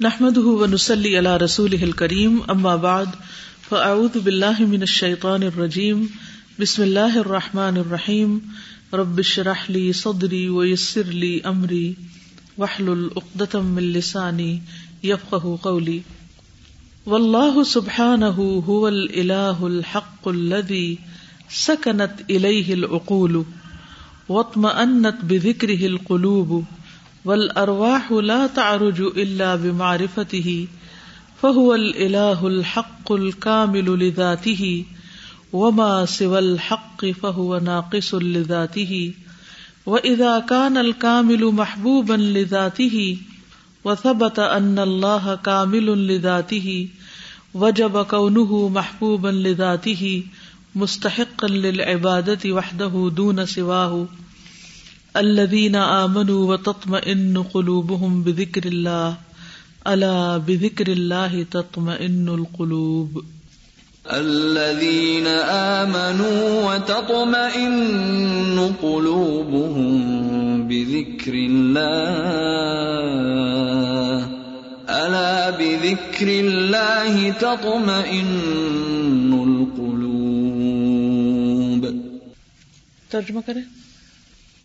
نحمد ونسلی علی رسول کریم اما بعد فاعوذ باللہ من الشیطان الرجیم بسم اللہ الرحمن الرحیم رب شرح لی صدری ویسر لی امری وحلل اقدتم من لسانی یفقہ قولی واللہ سبحانہ هو الالہ الحق الذي سکنت الیہ العقول، واطمأنت بذکرہ القلوب والارواح لا تعرج الا بمعرفته، فهو الاله الحق الكامل لذاته، وما سوى الحق فهو ناقص لذاته واذا كان الكامل محبوبا لذاته، وثبت ان الله كامل لذاته، وجب كونه محبوبا لذاته، مستحقا للعبادة وحده دون سواه. الذين آمنوا وتطمئن قلوبهم بذكر الله. ألا بذكر الله تطمئن القلوب. الذين آمنوا وتطمئن قلوبهم بذكر الله. ألا بذكر الله تطمئن القلوب. ترجمہ کریں۔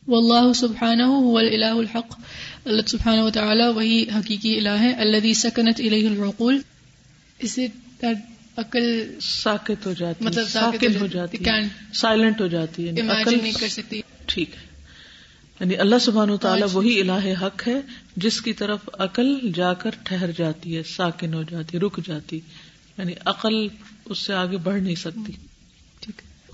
واللہ سبحانہ هو الحق. اللہ سبحانہ و تعالی وہی حقیقی الہ ہے الذي سکنت الیہ العقول. اسے عقل ساکت ہو جاتی مطلب ساکن ہو جاتی سائلنٹ ہو جاتی ہے امیجن نہیں کر سکتی۔ ٹھیک ہے۔ یعنی اللہ سبحان و تعالیٰ وہی الہ حق ہے جس کی طرف عقل جا کر ٹھہر جاتی ہے ساکن ہو جاتی رک جاتی یعنی عقل اس سے آگے بڑھ نہیں سکتی۔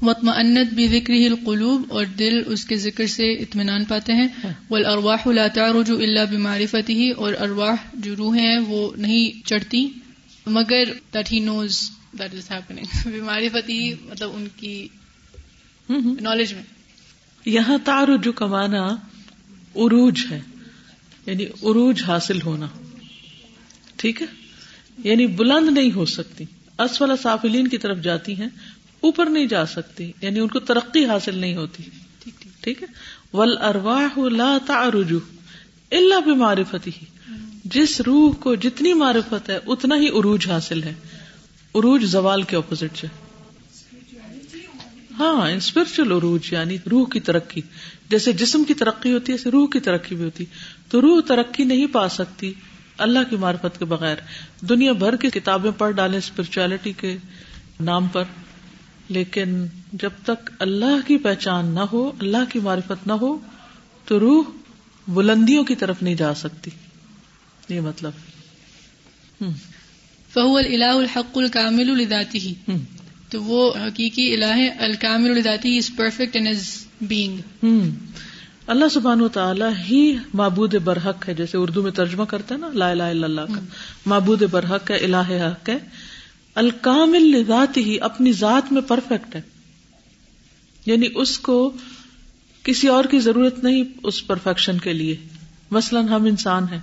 مطمئنت بھی ذکر ہی القلوب اور دل اس کے ذکر سے اطمینان پاتے ہیں. والارواح لا تعرج الا بمعرفته ہی اور ارواح جو روح ہیں وہ نہیں چڑھتی. مگر that he knows that is happening ہی مطلب ان کی نالج میں. یہاں تعرج کا معنی عروج ہے. یعنی عروج حاصل ہونا. ٹھیک ہے؟ یعنی بلند نہیں ہو سکتی. اسفل سافلین کی طرف جاتی ہیں. اوپر نہیں جا سکتی یعنی ان کو ترقی حاصل نہیں ہوتی۔ ٹھیک ہے؟ ول ارواہ لا تعرج الا بمعرفتی ہی جس روح کو جتنی معرفت ہے، اتنا ہی عروج حاصل ہے۔ عروج زوال کے اپوزٹ سے۔ ہاں اسپرچل عروج یعنی روح کی ترقی۔ جیسے جسم کی ترقی ہوتی ہے روح کی ترقی بھی ہوتی۔ تو روح ترقی نہیں پا سکتی اللہ کی معرفت کے بغیر۔ دنیا بھر کی کتابیں پڑھ ڈالیں اسپرچولیٹی کے نام پر۔ لیکن جب تک اللہ کی پہچان نہ ہو اللہ کی معرفت نہ ہو تو روح بلندیوں کی طرف نہیں جا سکتی۔ یہ مطلب۔ فہو الہ الحق الکامل لذاتی تو وہ حقیقی الہ الکامل لذاتی is perfect in is being اللہ سبحان و تعالیٰ ہی معبود برحق ہے جیسے اردو میں ترجمہ کرتا ہے نا لا الہ الا اللہ کا۔ معبود برحق ہے الہ حق ہے۔ الکامل ذات ہی اپنی ذات میں پرفیکٹ ہے۔ یعنی اس کو کسی اور کی ضرورت نہیں اس پرفیکشن کے لیے۔ مثلاً ہم انسان ہیں۔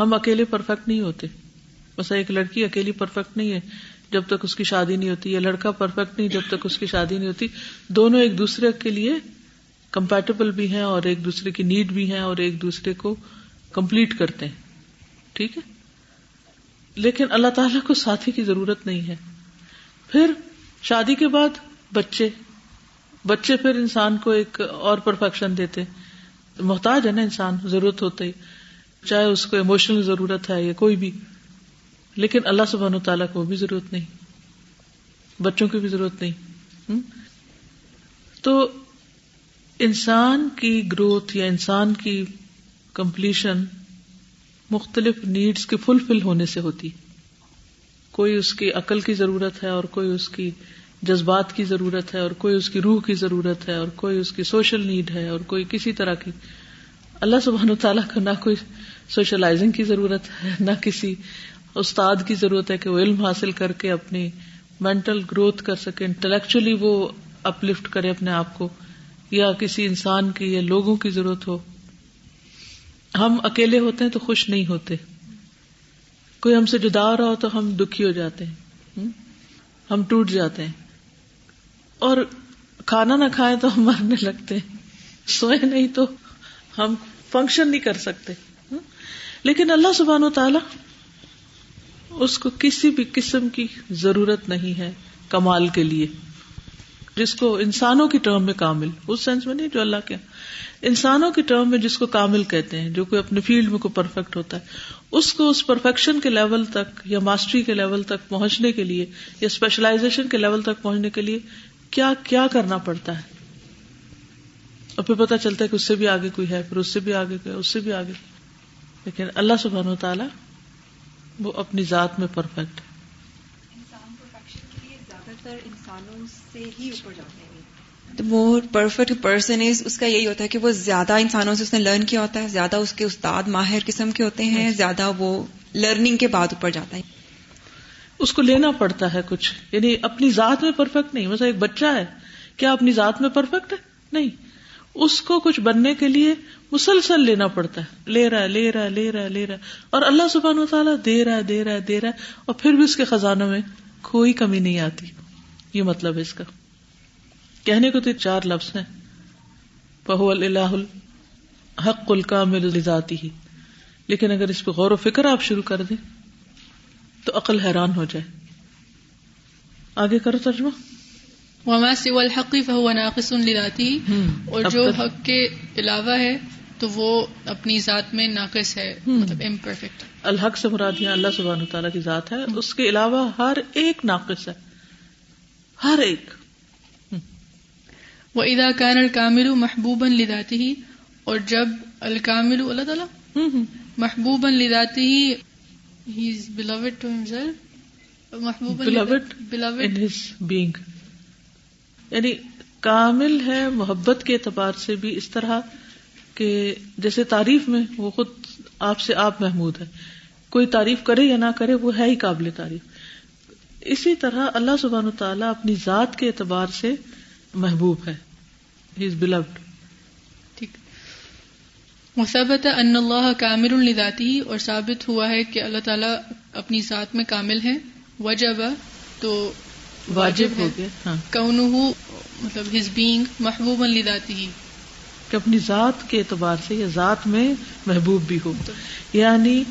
ہم اکیلے پرفیکٹ نہیں ہوتے۔ بس ایک لڑکی اکیلی پرفیکٹ نہیں ہے۔ جب تک اس کی شادی نہیں ہوتی، یا لڑکا پرفیکٹ نہیں، جب تک اس کی شادی نہیں ہوتی۔ دونوں ایک دوسرے کے لیے کمپیٹیبل بھی ہیں اور ایک دوسرے کی نیڈ بھی ہیں اور ایک دوسرے کو کمپلیٹ کرتے ہیں۔ ٹھیک ہے؟ لیکن اللہ تعالیٰ کو ساتھی کی ضرورت نہیں ہے۔ پھر شادی کے بعد بچے بچے پھر انسان کو ایک اور پرفیکشن دیتے۔ محتاج ہے نا انسان، ضرورت ہوتے ہی۔ چاہے اس کو ایموشنل ضرورت ہے یا کوئی بھی۔ لیکن اللہ سبحان و تعالیٰ کو بھی ضرورت نہیں۔ بچوں کی بھی ضرورت نہیں۔ تو انسان کی گروتھ یا انسان کی کمپلیشن مختلف نیڈس کے فلفل ہونے سے ہوتی۔ کوئی اس کی عقل کی ضرورت ہے اور کوئی اس کی جذبات کی ضرورت ہے اور کوئی اس کی روح کی ضرورت ہے اور کوئی اس کی سوشل نیڈ ہے اور کوئی کسی طرح کی۔ اللہ سبحان تعالیٰ کو نہ کوئی سوشلائزنگ کی ضرورت ہے، نہ کسی استاد کی ضرورت ہے کہ وہ علم حاصل کر کے اپنی مینٹل گروتھ کر سکے انٹلیکچولی وہ اپلفٹ کرے اپنے آپ کو، یا کسی انسان کی یا لوگوں کی ضرورت ہو۔ ہم اکیلے ہوتے ہیں تو خوش نہیں ہوتے۔ کوئی ہم سے جدا ہو رہا ہو تو ہم دکھی ہو جاتے ہیں۔ ہم؟ ٹوٹ جاتے ہیں۔ اور کھانا نہ کھائیں تو ہم مرنے لگتے ہیں۔ سوئے نہیں تو ہم فنکشن نہیں کر سکتے۔ لیکن اللہ سبحان و تعالی اس کو کسی بھی قسم کی ضرورت نہیں ہے کمال کے لیے۔ جس کو انسانوں کی ٹرم میں کامل، اس سینس میں نہیں، جو اللہ کے انسانوں کی ٹرم میں جس کو کامل کہتے ہیں، جو کوئی اپنے فیلڈ میں کوئی پرفیکٹ ہوتا ہے، اس کو اس پرفیکشن کے لیول تک یا ماسٹری کے لیول تک پہنچنے کے لیے یا اسپیشلائزیشن کے لیول تک پہنچنے کے لیے کیا کیا کرنا پڑتا ہے؟ اور پھر پتا چلتا ہے کہ اس سے بھی آگے کوئی ہے، پھر اس سے بھی آگے کوئی اس سے بھی آگے۔ لیکن اللہ سبحانہ و تعالیٰ وہ اپنی ذات میں پرفیکٹ ہے۔ انسانوں سے ہی اوپر جاتے ہیں۔ مور پرفیکٹ پرسن از اس کا یہی ہوتا ہے کہ وہ زیادہ انسانوں سے اس نے لرن کیا ہوتا ہے زیادہ اس کے استاد ماہر قسم کے ہوتے ہیں زیادہ وہ لرننگ کے بعد اوپر جاتا ہے۔ اس کو لینا پڑتا ہے کچھ۔ یعنی اپنی ذات میں پرفیکٹ نہیں مثلا ایک بچہ ہے۔ کیا اپنی ذات میں پرفیکٹ ہے؟ نہیں۔ اس کو کچھ بننے کے لیے مسلسل لینا پڑتا ہے۔ لے رہا ہے لے رہا ہے لے رہا ہے لے رہا ہے۔ اور اللہ سبحانہ و تعالیٰ دے رہا ہے دے رہا ہے دے رہا ہے اور پھر بھی اس کے خزانوں میں کوئی کمی نہیں آتی۔ یہ مطلب ہے اس کا۔ کہنے کو تو چار لفظ ہیں۔ بہو اللہ حق الکامل ذاتی ہی لیکن اگر اس پہ غور و فکر آپ شروع کر دیں تو عقل حیران ہو جائے۔ آگے کرو ترجمہ۔ وما سوى الحق فهو ناقص لذاته۔ اور جو حق کے علاوہ ہے تو وہ اپنی ذات میں ناقص ہے مطلب امپرفیکٹ الحق سے مراد یہاں اللہ سبحانہ تعالیٰ کی ذات ہے۔ اس کے علاوہ ہر ایک ناقص ہے۔ ہر ایک۔ وہ ادا کان الکامل محبوب لداتی ہی اور جب الکامل اللہ تعالیٰ محبوب لداتی ہی بلوڈ ٹو محبوب بینگ یعنی کامل ہے محبت کے اعتبار سے بھی اس طرح کہ جیسے تعریف میں وہ خود آپ سے آپ محمود ہے کوئی تعریف کرے یا نہ کرے وہ ہے ہی قابل تعریف۔ اسی طرح اللہ سبحان تعالیٰ اپنی ذات کے اعتبار سے محبوب ہے۔ ٹھیک۔ مثبت ان اللہ کامل الداتی اور ثابت ہوا ہے کہ اللہ تعالیٰ اپنی ذات میں کامل ہے۔ وجب تو واجب ہو گیا۔ ہاں۔ کون مطلب ہز بینگ محبوب الداتی ہی۔ کہ اپنی ذات کے اعتبار سے یا ذات میں محبوب بھی ہو۔ یعنی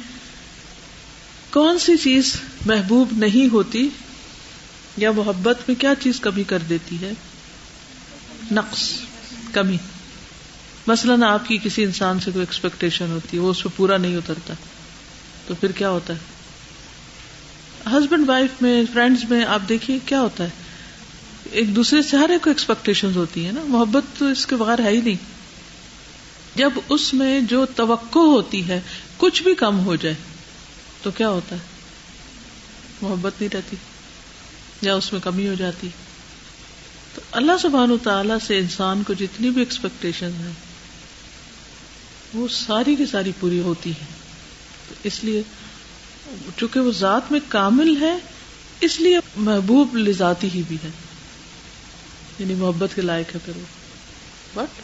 کون سی چیز محبوب نہیں ہوتی یا محبت میں کیا چیز کبھی کر دیتی ہے؟ نقص، کمی۔ مثلاً آپ کی کسی انسان سے کوئی ایکسپیکٹیشن ہوتی ہے، وہ اس پہ پورا نہیں اترتا۔ تو پھر کیا ہوتا ہے؟ ہسبینڈ وائف میں فرینڈس میں آپ دیکھیے کیا ہوتا ہے؟ ایک دوسرے سے ہر ایک کو ایکسپیکٹیشن ہوتی ہے نا۔ محبت تو اس کے بغیر ہے ہی نہیں۔ جب اس میں جو توقع ہوتی ہے، کچھ بھی کم ہو جائے، تو کیا ہوتا ہے؟ محبت نہیں رہتی۔ یا اس میں کمی ہو جاتی۔ تو اللہ سبحان تعالی سے انسان کو جتنی بھی ایکسپیکٹیشن ہے وہ ساری کی ساری پوری ہوتی ہے اس لیے چونکہ وہ ذات میں کامل ہے، اس لیے محبوب لذاتی ہی بھی ہے۔ یعنی محبت کے لائق ہے پھر وہ۔ But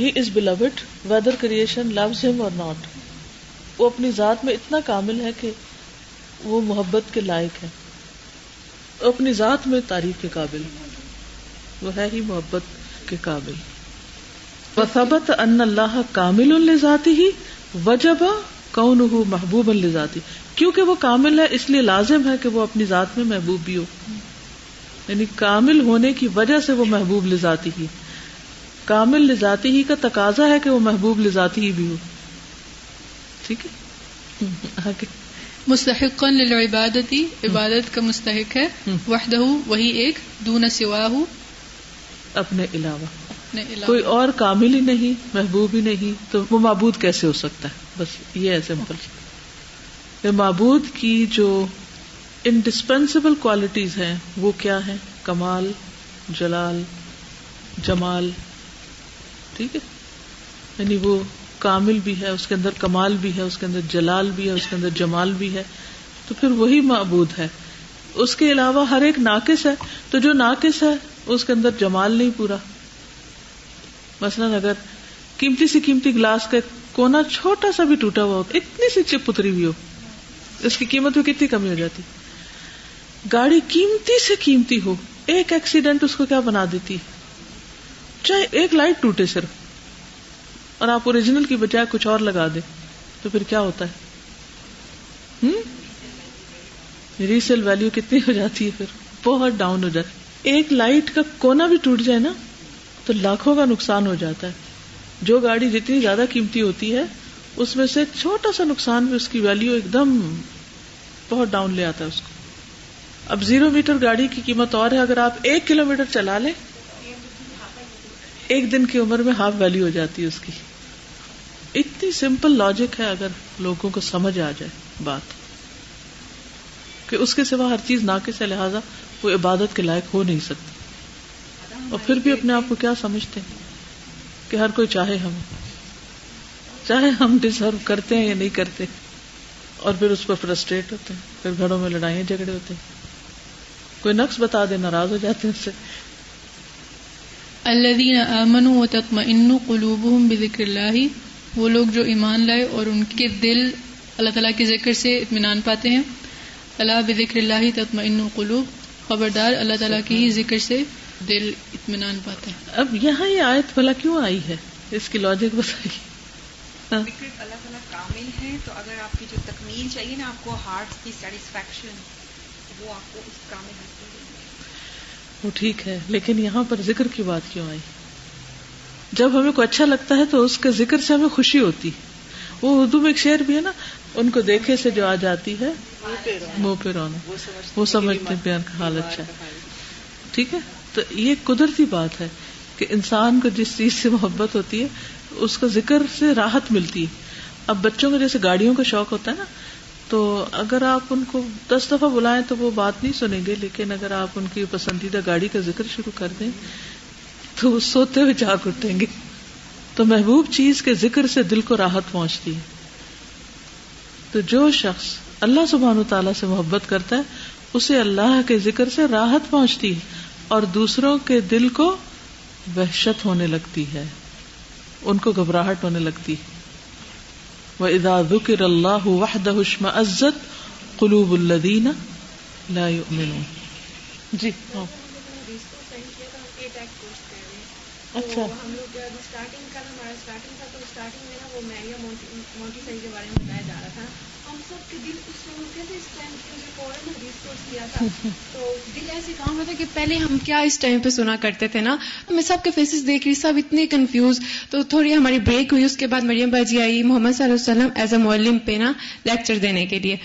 he is bold whether creation loves him or not وہ اپنی ذات میں اتنا کامل ہے کہ وہ محبت کے لائق ہے۔ اپنی ذات میں تعریف کے قابل۔ وہ ہے ہی محبت کے قابل۔ وثبت ان اللہ کامل الزاتی ہی وجب کون محبوب الزاتی کیونکہ وہ کامل ہے، اس لیے لازم ہے کہ وہ اپنی ذات میں محبوب بھی ہو۔ یعنی کامل ہونے کی وجہ سے وہ محبوب لذاتی۔ ہی کامل لذاتی ہی کا تقاضا ہے کہ وہ محبوب لذاتی ہی بھی ہو۔ ٹھیک ہے؟ مستحق للعبادتی عبادت کا مستحق ہے وحدہ وہی ایک دون سوا اپنے علاوہ۔ کوئی اور کامل ہی نہیں محبوب ہی نہیں تو وہ معبود کیسے ہو سکتا ہے؟ بس یہ ہے سمپل معبود کی جو انڈسپینسیبل کوالٹیز ہیں وہ کیا ہے کمال جلال جمال۔ ٹھیک ہے؟ یعنی وہ کامل بھی ہے، اس کے اندر کمال بھی ہے، اس کے اندر جلال بھی ہے، اس کے اندر جمال بھی ہے، تو پھر وہی معبود ہے۔ اس کے علاوہ ہر ایک ناقص ہے، تو جو ناقص ہے، اس کے اندر جمال نہیں پورا۔ مثلاً اگر قیمتی سی قیمتی گلاس کا کونا چھوٹا سا بھی ٹوٹا ہوا ہو، اتنی سی چپ اتری بھی ہو، اس کی قیمت بھی کتنی کمی ہو جاتی۔ گاڑی قیمتی سے قیمتی ہو، ایک ایکسیڈنٹ اس کو کیا بنا دیتی چاہے ایک لائٹ ٹوٹے صرف۔ اور آپ اوریجنل کی بجائے کچھ اور لگا دیں، تو پھر کیا ہوتا ہے؟ ریسیل ویلو کتنی ہو جاتی ہے پھر؟ بہت ڈاؤن ہو جاتی ایک لائٹ کا کونا بھی ٹوٹ جائے نا، تو لاکھوں کا نقصان ہو جاتا ہے۔ جو گاڑی جتنی زیادہ قیمتی ہوتی ہے، اس میں سے چھوٹا سا نقصان بھی اس کی ویلو ایک دم بہت ڈاؤن لے آتا ہے اس کو۔ اب زیرو میٹر گاڑی کی قیمت اور ہے، اگر آپ ایک کلو میٹر چلا لیں، ایک دن کی عمر میں ہاف ویلو ہو جاتی ہے اس کی۔ اتنی سمپل لاجک ہے اگر لوگوں کو سمجھ آ جائے بات کہ اس کے سوا ہر چیز ناقص ہے، لہٰذا وہ عبادت کے لائق ہو نہیں سکتی اور پھر بھی اپنے آپ کو کیا سمجھتے ہیں؟ کہ ہر کوئی چاہے ہم۔ چاہے ہم ڈیزرو کرتے ہیں یا نہیں کرتے۔ اور پھر اس پر فرسٹریٹ ہوتے ہیں۔ پھر گھروں میں لڑائیاں جھگڑے ہوتے ہیں۔ کوئی نقص بتا دے، ناراض ہو جاتے ہیں اس سے۔ الذين آمنوا وتطمئن قلوبهم بذكر الله وہ لوگ جو ایمان لائے اور ان کے دل اللہ تعالیٰ کے ذکر سے اطمینان پاتے ہیں۔ اللہ بذکر اللہ تطمئن القلوب خبردار اللہ تعالیٰ کے ہی ذکر سے دل اطمینان پاتا ہے۔ اب یہاں یہ آیت بھلا کیوں آئی ہے؟ اس کی لاجک بتائیے۔ اللہ تعالیٰ کامل ہے تو اگر آپ کی جو تکمیل چاہیے نا آپ کو ہارٹ کی سیٹسفیکشن وہ آپ کو اس کامل وہ ٹھیک ہے لیکن یہاں پر ذکر کی بات کیوں آئی؟ جب ہمیں کوئی اچھا لگتا ہے تو اس کے ذکر سے ہمیں خوشی ہوتی وہ اردو میں ایک شعر بھی ہے نا، ان کو دیکھے سے جو آ جاتی ہے، منہ پہ رونا وہ سمجھتے بیان کا حال اچھا ٹھیک ہے؟ تو یہ قدرتی بات ہے کہ انسان کو جس چیز سے محبت ہوتی ہے، اس کا ذکر سے راحت ملتی ہے۔ اب بچوں کو جیسے گاڑیوں کا شوق ہوتا ہے نا، تو اگر آپ ان کو دس دفعہ بلائیں تو وہ بات نہیں سنیں گے، لیکن اگر آپ ان کی پسندیدہ گاڑی کا ذکر شروع کر دیں تو وہ سوتے ہوئے جاگ اٹھیں گے۔ تو محبوب چیز کے ذکر سے دل کو راحت پہنچتی ہے۔ تو جو شخص اللہ سبحان و تعالیٰ سے محبت کرتا ہے، اسے اللہ کے ذکر سے راحت پہنچتی ہے اور دوسروں کے دل کو وحشت ہونے لگتی ہے۔ ان کو گھبراہٹ ہونے لگتی وہ ادا ذکر اللہ وحدہ عزت قلوب الدین لا يؤمنون۔ جی ہاں اچھا۔ ہم لوگ اسٹارٹنگ کا ہمارا اسٹارٹنگ تھا تو اسٹارٹنگ میں نا وہ میریا کے بارے میں بتایا جا رہا تھا۔ ہم سب کے دل اس میں ہوتے تھے اس ٹائم فوراً حدیث سوچ کیا تھا۔ تو دل ایسے کام ہوتا کہ پہلے ہم کیا اس ٹائم پہ سنا کرتے تھے نا۔ میں سب کے فیسز دیکھ رہی سب اتنے کنفیوز تو تھوڑی ہماری بریک ہوئی اس کے بعد مریم باجی آئی محمد صلی اللہ علیہ وسلم ایز اے معلم پہ نا لیکچر دینے کے لیے۔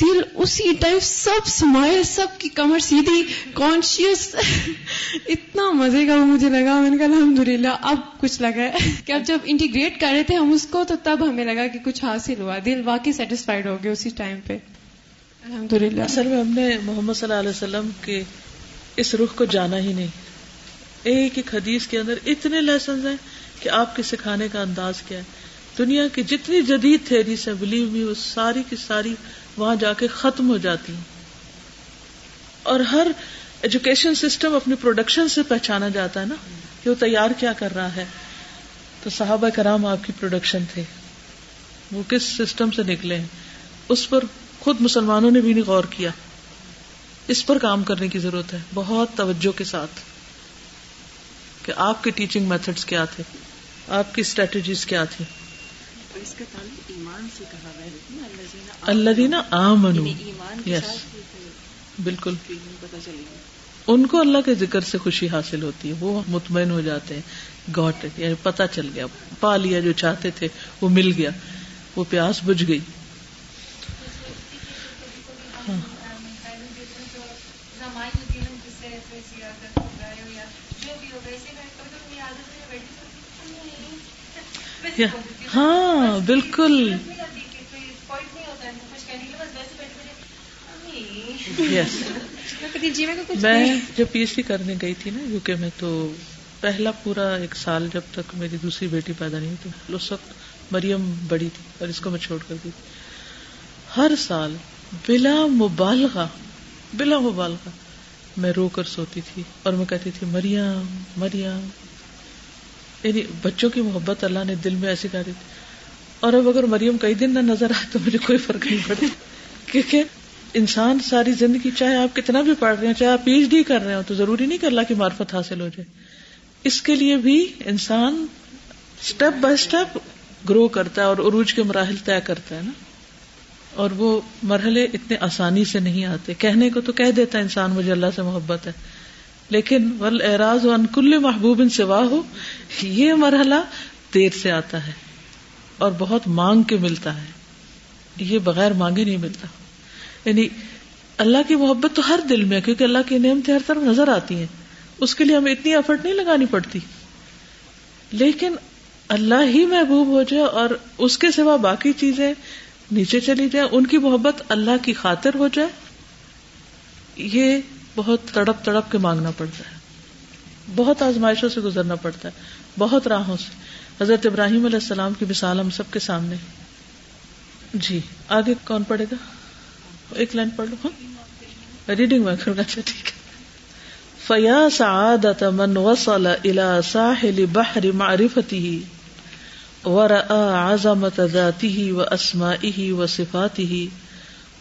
دل اسی ٹائم سب سمائل، سب کی کمر سیدھی کانشیس اتنا مزے کا مجھے لگا، میں نے کہا الحمد للہ اب کچھ لگا ہے۔ کہ اب جب انٹیگریٹ کر رہے تھے ہم اس کو، تو تب ہمیں لگا کہ کچھ حاصل ہوا۔ دل واقعی سیٹسفائڈ ہو گیا اسی ٹائم پہ۔ الحمد للہ اصل میں ہم نے محمد صلی اللہ علیہ وسلم کے اس رخ کو جانا ہی نہیں۔ ایک ایک حدیث کے اندر اتنے لیسنز ہیں کہ آپ کے سکھانے کا انداز کیا ہے۔ دنیا کی جتنی جدید تھیریز ہیں بلیو می وہ ساری کی ساری وہاں جا کے ختم ہو جاتی ہیں۔ اور ہر ایجوکیشن سسٹم اپنی پروڈکشن سے پہچانا جاتا ہے نا کہ وہ تیار کیا کر رہا ہے۔ تو صحابہ کرام آپ کی پروڈکشن تھے۔ وہ کس سسٹم سے نکلے ہیں؟ اس پر خود مسلمانوں نے بھی نہیں غور کیا۔ اس پر کام کرنے کی ضرورت ہے۔ بہت توجہ کے ساتھ۔ کہ آپ کے ٹیچنگ میتھڈس کیا تھے؟ آپ کی اسٹریٹجیز کیا تھی اس کا تعلق ایمان سے کہا گیا اللہ دینا آمنو یس بالکل. ان کو اللہ کے ذکر سے خوشی حاصل ہوتی ہے، وہ مطمئن ہو جاتے ہیں گوٹ یعنی پتا چل گیا، پا لیا جو چاہتے تھے، وہ مل گیا، وہ پیاس بجھ گئی۔ ہاں, ہاں، بالکل۔ یس میں جب پی ایچ ڈی کرنے گئی تھی نا یو کے میں تو پہلا پورا ایک سال جب تک میری دوسری بیٹی پیدا نہیں ہوئی تو اس وقت مریم بڑی تھی اور اس کو میں چھوڑ کر دی ہر سال بلا مبالغہ بلا مبالغہ میں رو کر سوتی تھی اور میں کہتی تھی مریم مریم۔ یعنی بچوں کی محبت اللہ نے دل میں ایسی کری تھی۔ اور اب اگر مریم کئی دن نہ نظر آئے تو مجھے کوئی فرق نہیں پڑتا۔ کیونکہ انسان ساری زندگی چاہے آپ کتنا بھی پڑھ رہے ہیں چاہے آپ پی ایچ ڈی کر رہے ہو تو ضروری نہیں کہ اللہ کی معرفت حاصل ہو جائے۔ اس کے لیے بھی انسان اسٹیپ بائی اسٹیپ گرو کرتا ہے اور عروج کے مراحل طے کرتا ہے نا۔ اور وہ مرحلے اتنے آسانی سے نہیں آتے۔ کہنے کو تو کہہ دیتا ہے انسان، مجھے اللہ سے محبت ہے۔ لیکن ول اعراض و انکل محبوب ان سوا ہو یہ مرحلہ دیر سے آتا ہے اور بہت مانگ کے ملتا ہے۔ یہ بغیر مانگے نہیں ملتا۔ یعنی اللہ کی محبت تو ہر دل میں کیونکہ اللہ کی نعمتیں ہر طرف نظر آتی ہیں۔ اس کے لیے ہمیں اتنی ایفرٹ نہیں لگانی پڑتی۔ لیکن اللہ ہی محبوب ہو جائے اور اس کے سوا باقی چیزیں نیچے چلی جائے ان کی محبت اللہ کی خاطر ہو جائے، یہ بہت تڑپ تڑپ کے مانگنا پڑتا ہے۔ بہت آزمائشوں سے گزرنا پڑتا ہے، بہت راہوں سے۔ حضرت ابراہیم علیہ السلام کی مثال ہم سب کے سامنے۔ جی آگے کون پڑھے گا؟ ایک لائن پڑھ لو ہاں؟ ریڈنگ میں کروں اچھا ٹھیک ہے۔ فیا سعادت من وصل الى ساحل بحر معرفته ورأى عظمت ذاته واسمائه وصفاته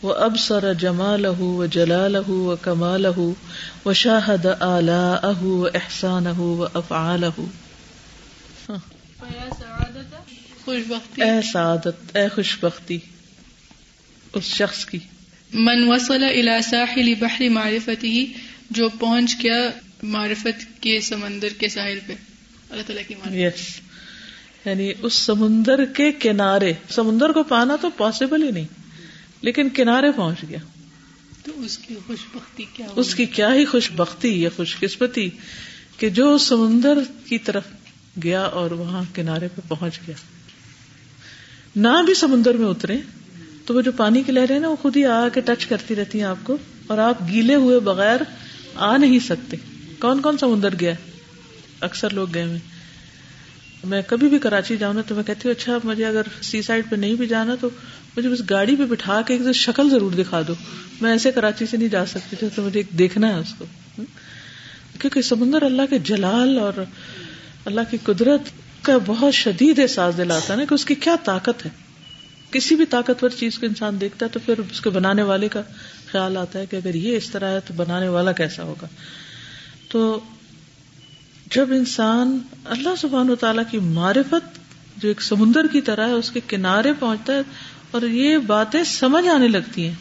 وابصر جماله وجلاله وكماله وشاهد آلاءه واحسانه وافعاله خوش بختی اے سعادت اے خوش بختی اس شخص کی۔ من وصل الى ساحل بحر معرفته جو پہنچ گیا معرفت کے سمندر کے ساحل پہ۔ اللہ تعالیٰ کی معرفت یس یعنی اس سمندر کے کنارے۔ سمندر کو پانا تو پاسبل ہی نہیں لیکن کنارے پہنچ گیا۔ تو اس کی خوش بختی کیا اس کی کیا ہی خوش بختی یا خوش قسمتی کہ جو سمندر کی طرف گیا اور وہاں کنارے پہ پہنچ گیا۔ نہ بھی سمندر میں اترے۔ تو وہ جو پانی کی لہریں نا، وہ خود ہی آ کے ٹچ کرتی رہتی ہیں آپ کو اور آپ گیلے ہوئے بغیر آ نہیں سکتے۔ کون کون سمندر گیا؟ اکثر لوگ گئے ہوئے۔ میں کبھی بھی کراچی جاؤں نا تو میں کہتی ہوں اچھا مجھے اگر سی سائڈ پہ نہیں بھی جانا تو مجھے بس گاڑی پہ بٹھا کے ایک شکل ضرور دکھا دو۔ میں ایسے کراچی سے نہیں جا سکتی تھی، تو مجھے دیکھنا ہے اس کو۔ کیونکہ سمندر اللہ کے جلال اور اللہ کی قدرت کا بہت شدید احساس دلاتا ہے نا کہ اس کی کیا طاقت ہے۔ کسی بھی طاقتور چیز کو انسان دیکھتا ہے تو پھر اس کے بنانے والے کا خیال آتا ہے کہ اگر یہ اس طرح ہے تو بنانے والا کیسا ہوگا۔ تو جب انسان اللہ سبحان و تعالیٰ کی معرفت جو ایک سمندر کی طرح ہے، اس کے کنارے پہنچتا ہے اور یہ باتیں سمجھ آنے لگتی ہیں،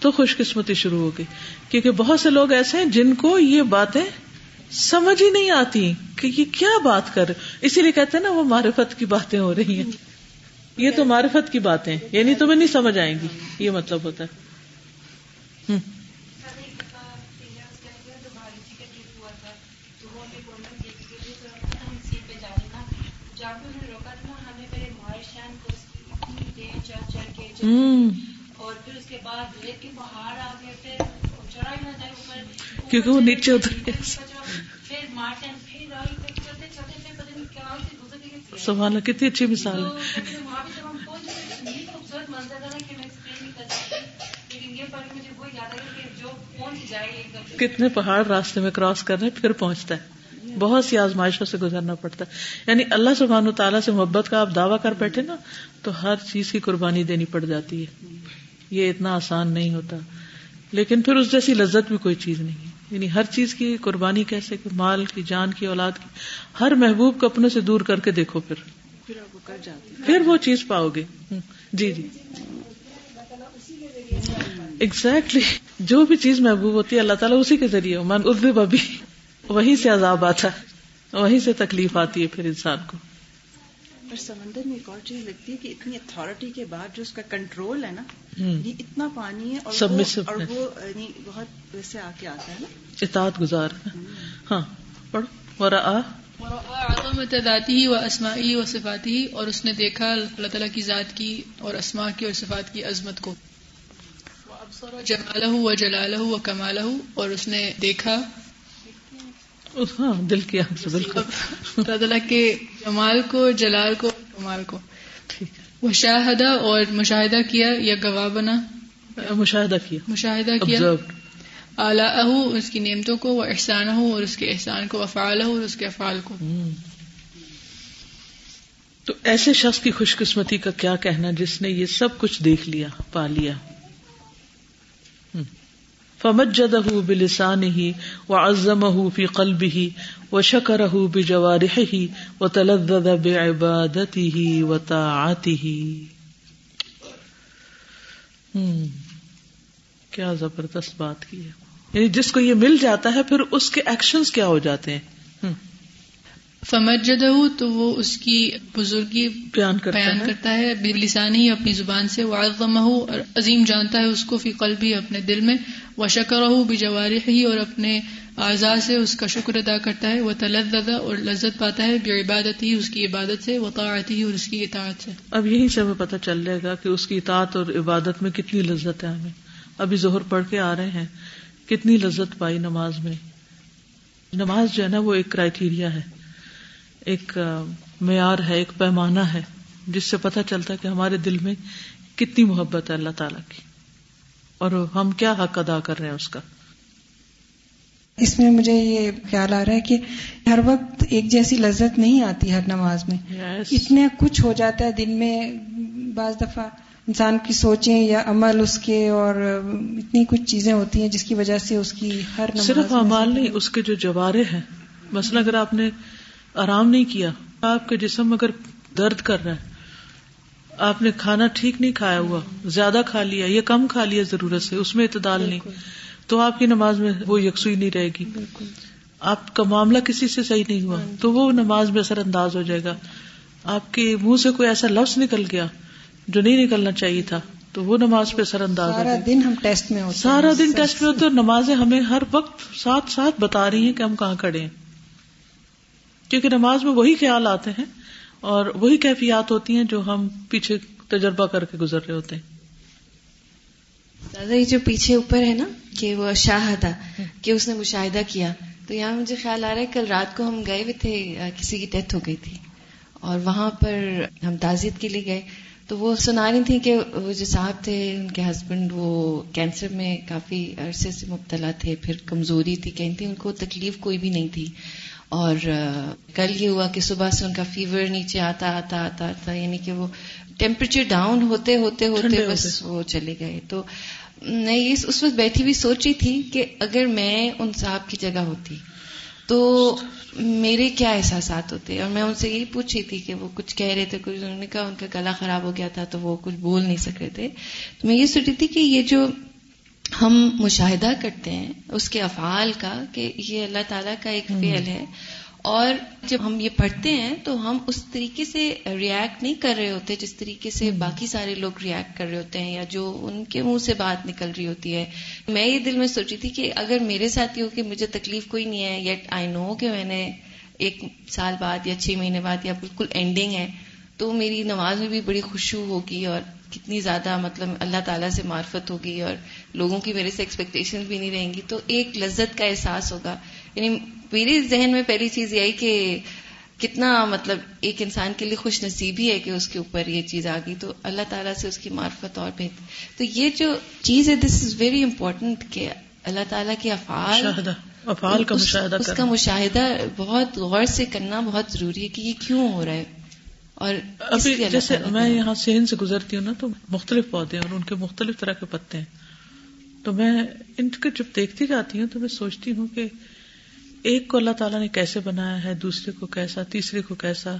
تو خوش قسمتی شروع ہو گئی کیونکہ بہت سے لوگ ایسے ہیں جن کو یہ باتیں سمجھ ہی نہیں آتی کہ یہ کیا بات کر اسی لیے کہتے ہیں نا، وہ معرفت کی باتیں ہو رہی ہیں۔ یہ تو معرفت کی باتیں یعنی تمہیں نہیں سمجھ آئیں گی، یہ مطلب ہوتا ہے۔ کیونکہ وہ نیچے اتر گیا کتنی اچھی مثال ہے۔ کتنے پہاڑ راستے میں کراس کرنے پھر پہنچتا ہے۔ بہت سی آزمائشوں سے گزرنا پڑتا ہے۔ یعنی اللہ سبحان و تعالیٰ سے محبت کا آپ دعویٰ کر بیٹھے نا تو ہر چیز کی قربانی دینی پڑ جاتی ہے۔ یہ اتنا آسان نہیں ہوتا۔ لیکن پھر اس جیسی لذت بھی کوئی چیز نہیں ہے۔ یعنی ہر چیز کی قربانی کیسے؟ کہ مال کی جان کی اولاد کی۔ ہر محبوب کو اپنے سے دور کر کے دیکھو پھر۔ پھر وہ چیز پاؤ گے۔ جی جی۔ ایگزیکٹلی جو بھی چیز محبوب ہوتی ہے اللہ تعالیٰ اسی کے ذریعے من ادب ابھی وہیں سے عذاب آتا ہے وہیں سے تکلیف آتی ہے پھر انسان کو۔ اور سمندر میں ایک اور چیز لگتی ہے کہ اتنی اتارٹی کے بعد جو اس کا کنٹرول ہے نا یہ اتنا پانی ہے اور وہ اور وہ یعنی بہت ویسے آ کے آتا ہے نا۔ اطاعت گزار ہاں پڑھو۔ ذاتی و اسماعی و صفاتی اور اس نے دیکھا اللہ تعالیٰ کی ذات کی اور اسما کی اور صفات کی عظمت کو۔ جمالہ و جلالہ و کمالہ اور اس نے دیکھا ہاں دل کی بالکل۔ اللہ کے جمال کو جلال کو کمال کو۔ وہ شاہدہ اور مشاہدہ کیا یا گواہ بنا؟ مشاہدہ کیا۔ مشاہدہ کیا۔ اعلیٰ اس کی نعمتوں کو وہ احسان ہو اور اس کے احسان کو افعال ہو اور اس کے افعال کو۔ تو ایسے شخص کی خوش قسمتی کا کیا کہنا جس نے یہ سب کچھ دیکھ لیا پا لیا؟ فمجده بلسانه وعظمه في قلبه وشكره ہی و تعتی ہی کیا زبردست بات کی ہے۔ یعنی جس کو یہ مل جاتا ہے، پھر اس کے ایکشنز کیا ہو جاتے ہیں؟ فمجد تو وہ اس کی بزرگی بیان کرتا بیان کرتا ہے۔ بلسان ہی اپنی زبان سے وعظمہ اور عظیم جانتا ہے اس کو فی قلبی اپنے دل میں۔ وہ شکر ہو ہی اور اپنے اعضاء سے اس کا شکر ادا کرتا ہے۔ وہ تلزہ اور لذت پاتا ہے۔ بے عبادت ہی اس کی عبادت سے۔ وہ طاعت ہی اور اس کی اطاعت سے۔ اب یہی سے ہمیں پتہ چل جائے گا کہ اس کی اطاعت اور عبادت میں کتنی لذت ہے ہمیں۔ ابھی ظہر پڑھ کے آ رہے ہیں۔ کتنی لذت پائی نماز میں۔ نماز جو ہے نا وہ ایک کرائٹیریا ہے۔ ایک معیار ہے ایک پیمانہ ہے جس سے پتہ چلتا ہے کہ ہمارے دل میں کتنی محبت ہے اللہ تعالی کی۔ اور ہم کیا حق ادا کر رہے ہیں اس کا؟ اس میں مجھے یہ خیال آ رہا ہے کہ ہر وقت ایک جیسی لذت نہیں آتی ہر نماز میں۔ Yes. اتنے کچھ ہو جاتا ہے دن میں بعض دفعہ انسان کی سوچیں یا عمل اس کے اور اتنی کچھ چیزیں ہوتی ہیں جس کی وجہ سے اس کی ہر نماز صرف امال نہیں اس کے جو جوارے ہیں۔ مثلا اگر آپ نے آرام نہیں کیا۔ آپ کے جسم اگر درد کر رہا ہے آپ نے کھانا ٹھیک نہیں کھایا ہوا زیادہ کھا لیا یا کم کھا لیا ضرورت سے اس میں اعتدال نہیں۔ تو آپ کی نماز میں وہ یکسوئی نہیں رہے گی۔ آپ کا معاملہ کسی سے صحیح نہیں ہوا۔ تو وہ نماز میں اثر انداز ہو جائے گا۔ آپ کے منہ سے کوئی ایسا لفظ نکل گیا جو نہیں نکلنا چاہیے تھا تو وہ نماز پہ اثر انداز سارا دن ہم ٹیسٹ میں ہوتے سارا دن ٹیسٹ میں ہوتے اور نمازیں ہمیں ہر وقت ساتھ ساتھ بتا رہی ہیں کہ ہم کہاں کھڑے ہیں۔ کیونکہ نماز میں وہی خیال آتے ہیں اور وہی کیفیات ہوتی ہیں جو ہم پیچھے تجربہ کر کے گزر رہے ہوتے ہیں۔ دادا یہ جو پیچھے اوپر ہے نا کہ وہ شاہدہ کہ اس نے مشاہدہ کیا تو یہاں مجھے خیال آ رہا ہے کل رات کو ہم گئے ہوئے تھے کسی کی ڈیتھ ہو گئی تھی۔ اور وہاں پر ہم تعزیت کے لیے گئے۔ تو وہ سنا رہی تھی کہ وہ جو صاحب تھے ان کے ہسبینڈ وہ کینسر میں کافی عرصے سے مبتلا تھے پھر کمزوری تھی کہتی ان کو تکلیف کوئی بھی نہیں تھی۔ اور کل یہ ہوا کہ صبح سے ان کا فیور نیچے آتا آتا آتا آتا یعنی کہ وہ ٹیمپریچر ڈاؤن ہوتے ہوتے ہوتے بس وہ چلے گئے۔ تو میں اس وقت بیٹھی ہوئی سوچ رہی تھی کہ اگر میں ان صاحب کی جگہ ہوتی تو میرے کیا احساسات ہوتے؟ اور میں ان سے یہی پوچھ رہی تھی کہ وہ کچھ کہہ رہے تھے کچھ انہوں نے کہا ان کا گلا خراب ہو گیا تھا تو وہ کچھ بول نہیں سک رہے تھے۔ تو میں یہ سوچ رہی تھی کہ یہ جو ہم مشاہدہ کرتے ہیں اس کے افعال کا کہ یہ اللہ تعالیٰ کا ایک فعل ہے۔ اور جب ہم یہ پڑھتے ہیں تو ہم اس طریقے سے ریئیکٹ نہیں کر رہے ہوتے جس طریقے سے باقی سارے لوگ ریئیکٹ کر رہے ہوتے ہیں یا جو ان کے منہ سے بات نکل رہی ہوتی ہے۔ میں یہ دل میں سوچی تھی کہ اگر میرے ساتھی ہو کہ مجھے تکلیف کوئی نہیں ہے یٹ آئی نو کہ میں نے ایک سال بعد یا چھ مہینے بعد یا بالکل اینڈنگ ہے تو میری نماز میں بھی بڑی خوشبو ہوگی اور کتنی زیادہ مطلب اللہ تعالیٰ سے معرفت ہوگی اور لوگوں کی میرے سے ایکسپیکٹیشن بھی نہیں رہیں گی تو ایک لذت کا احساس ہوگا۔ یعنی میری ذہن میں پہلی چیز یہی کہ کتنا مطلب ایک انسان کے لیے خوش نصیبی ہے کہ اس کے اوپر یہ چیز آ گئی تو اللہ تعالیٰ سے اس کی معرفت اور بہتر۔ تو یہ جو چیز ہے دس از ویری امپورٹنٹ کہ اللہ تعالیٰ کے افعال افعال کا مشاہدہ اس کا مشاہدہ بہت غور سے کرنا بہت ضروری ہے کہ یہ کیوں ہو رہا ہے۔ اور ابھی جیسے میں یہاں سہن سے گزرتی ہوں نا تو مختلف پودے اور ان کے مختلف طرح کے پتے ہیں۔ تو میں ان کو جب دیکھتی جاتی ہوں تو میں سوچتی ہوں کہ ایک کو اللہ تعالیٰ نے کیسے بنایا ہے، دوسرے کو کیسا، تیسرے کو کیسا۔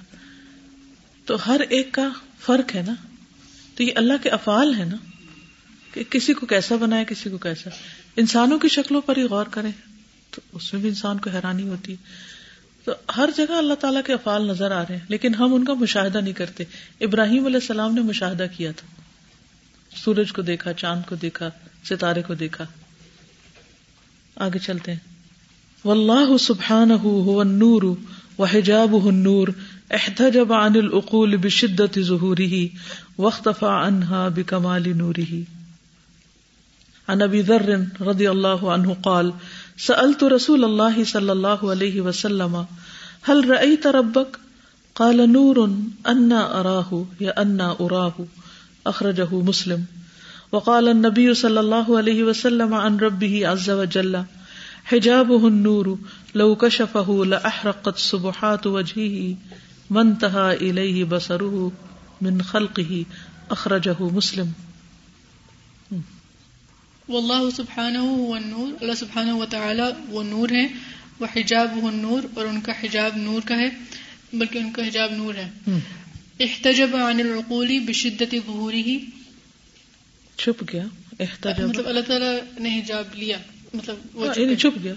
تو ہر ایک کا فرق ہے نا۔ تو یہ اللہ کے افعال ہے نا کہ کسی کو کیسا بنایا، کسی کو کیسا۔ انسانوں کی شکلوں پر ہی غور کریں تو اس میں بھی انسان کو حیرانی ہوتی۔ ہے تو ہر جگہ اللہ تعالیٰ کے افعال نظر آ رہے ہیں، لیکن ہم ان کا مشاہدہ نہیں کرتے۔ ابراہیم علیہ السلام نے مشاہدہ کیا تھا۔ سورج کو دیکھا، چاند کو دیکھا۔ ستارے کو دیکھا۔ آگے چلتے ہیں۔ واللہ سبحانہ هو النور وحجابه النور احتجب عن العقول بشدة ظهوره واختفى عنها بكمال نوره عن ابي ذر رضي الله عنه قال، سألت رسول الله صلى الله عليه وسلم، هل رأيت ربك قال، نور أنا أراه يا أنا أراه أخرجه مسلم۔ وقال النبي صلى الله عليه وسلم عن ربه عز وجل حجابه النور لو كشفه لاحرقت سبحات وجهه من انتهى اليه بصره من خلقه اخرجه مسلم. واللہ سبحانہ هو النور اللہ سبحانہ و تعالی وہ نور ہے وہ حجاب وہ نور اور ان کا حجاب نور کا ہے بلکہ ان کا حجاب نور ہے۔ احتجب عن العقول بشدت ظہوره چھپ گیا مطلب اللہ تعالیٰ نے حجاب لیا مطلب وہ یعنی چھپ گیا۔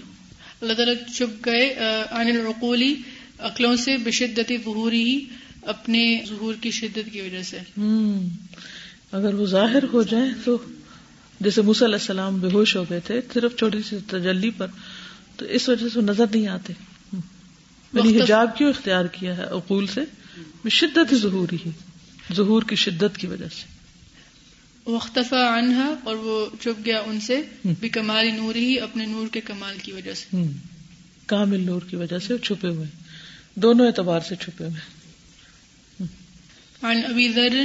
اللہ تعالیٰ چھپ گئے عن العقولی عقلوں سے بشدت ظہوری ہی اپنے ظہور کی شدت کی وجہ سے۔ اگر وہ ظاہر ہو جائے تو جیسے موسی علیہ السلام بے ہوش ہو گئے تھے صرف چھوٹی سی تجلی پر تو اس وجہ سے وہ نظر نہیں آتے۔ یعنی حجاب کیوں اختیار کیا ہے اقول سے؟ شدت ظہوری ہی ظہور کی شدت کی وجہ سے۔ وختفا عنہا اور وہ چھپ گیا ان سے بھی کمال نور ہی اپنے نور کے کمال کی وجہ سے۔ کامل نور کی وجہ سے چھپے ہوئے دونوں اعتبار سے چھپے ہوئے عن ابی ذر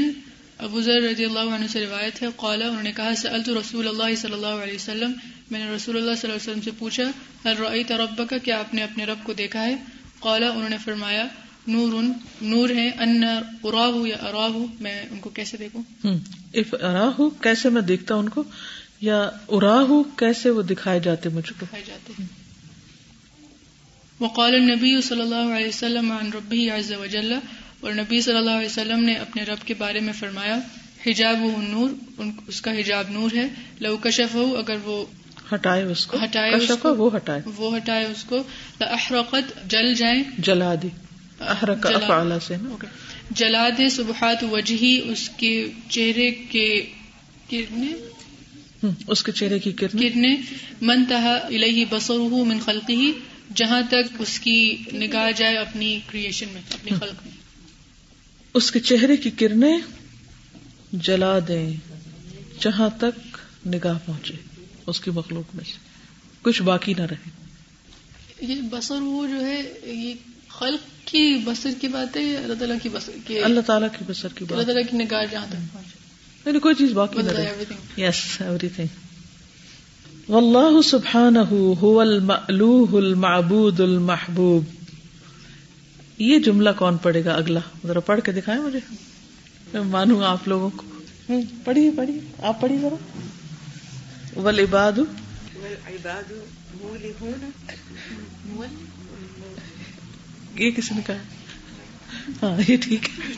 ابو ذر رضی اللہ عنہ سے روایت ہے۔ قالا انہوں نے کہا سألت رسول اللہ صلی اللہ علیہ وسلم میں نے رسول اللہ صلی اللہ علیہ وسلم سے پوچھا ہر رأیت ربک کیا آپ نے اپنے رب کو دیکھا ہے؟ قالا انہوں نے فرمایا نور نور ہے ان اراہ یا اراہ میں ان کو کیسے دیکھوں؟ اف اراہ کیسے میں دیکھتا ان کو؟ یا اراہ کیسے وہ دکھائے جاتے مجھ کو؟ دکھائے جاتے وقال النبی صلی اللہ علیہ وسلم عن ربی عز وجل اور نبی صلی اللہ علیہ وسلم نے اپنے رب کے بارے میں فرمایا حجاب و نور اس کا حجاب نور ہے۔ لو کشف ہو اگر وہ ہٹائے اس کو ہٹائے اس کو وہ ہٹائے۔ وہ ہٹائے اس کو احرقت جل جائیں۔ جلا دی۔ سے جلا دے سبحات وجہی اس کے چہرے کے کرنے؟ اس کے چہرے کی کرنے؟ کرنے. من تہا الیہ بصرہ من خلقہ جہاں تک اس کی نگاہ جائے اپنی کریشن میں اپنی خلق میں۔ اس کے چہرے کی کرنیں جلا دیں جہاں تک نگاہ پہنچے اس کی مخلوق میں سے۔ کچھ باقی نہ رہے۔ یہ بسر وہ جو ہے یہ خلق کی بسر کی بات ہے اللہ تعالیٰ کی بسر کی اللہ تعالیٰ کی بسر کی بات اللہ تعالیٰ کی نگاہ جہاں تک پہنچے یعنی کوئی چیز باقی نہ رہے۔ یس ایوری تھنگ واللہ سبحانہ هو المألوہ المعبود المحبوب۔ یہ جملہ کون پڑھے گا اگلا؟ ذرا پڑھ کے دکھائیں مجھے۔ میں مانوں گا آپ لوگوں کو۔ پڑھیے پڑھیے۔ آپ پڑھیے ذرا۔ والعباد یہ کس نے کہا؟ ہاں یہ ٹھیک ہے۔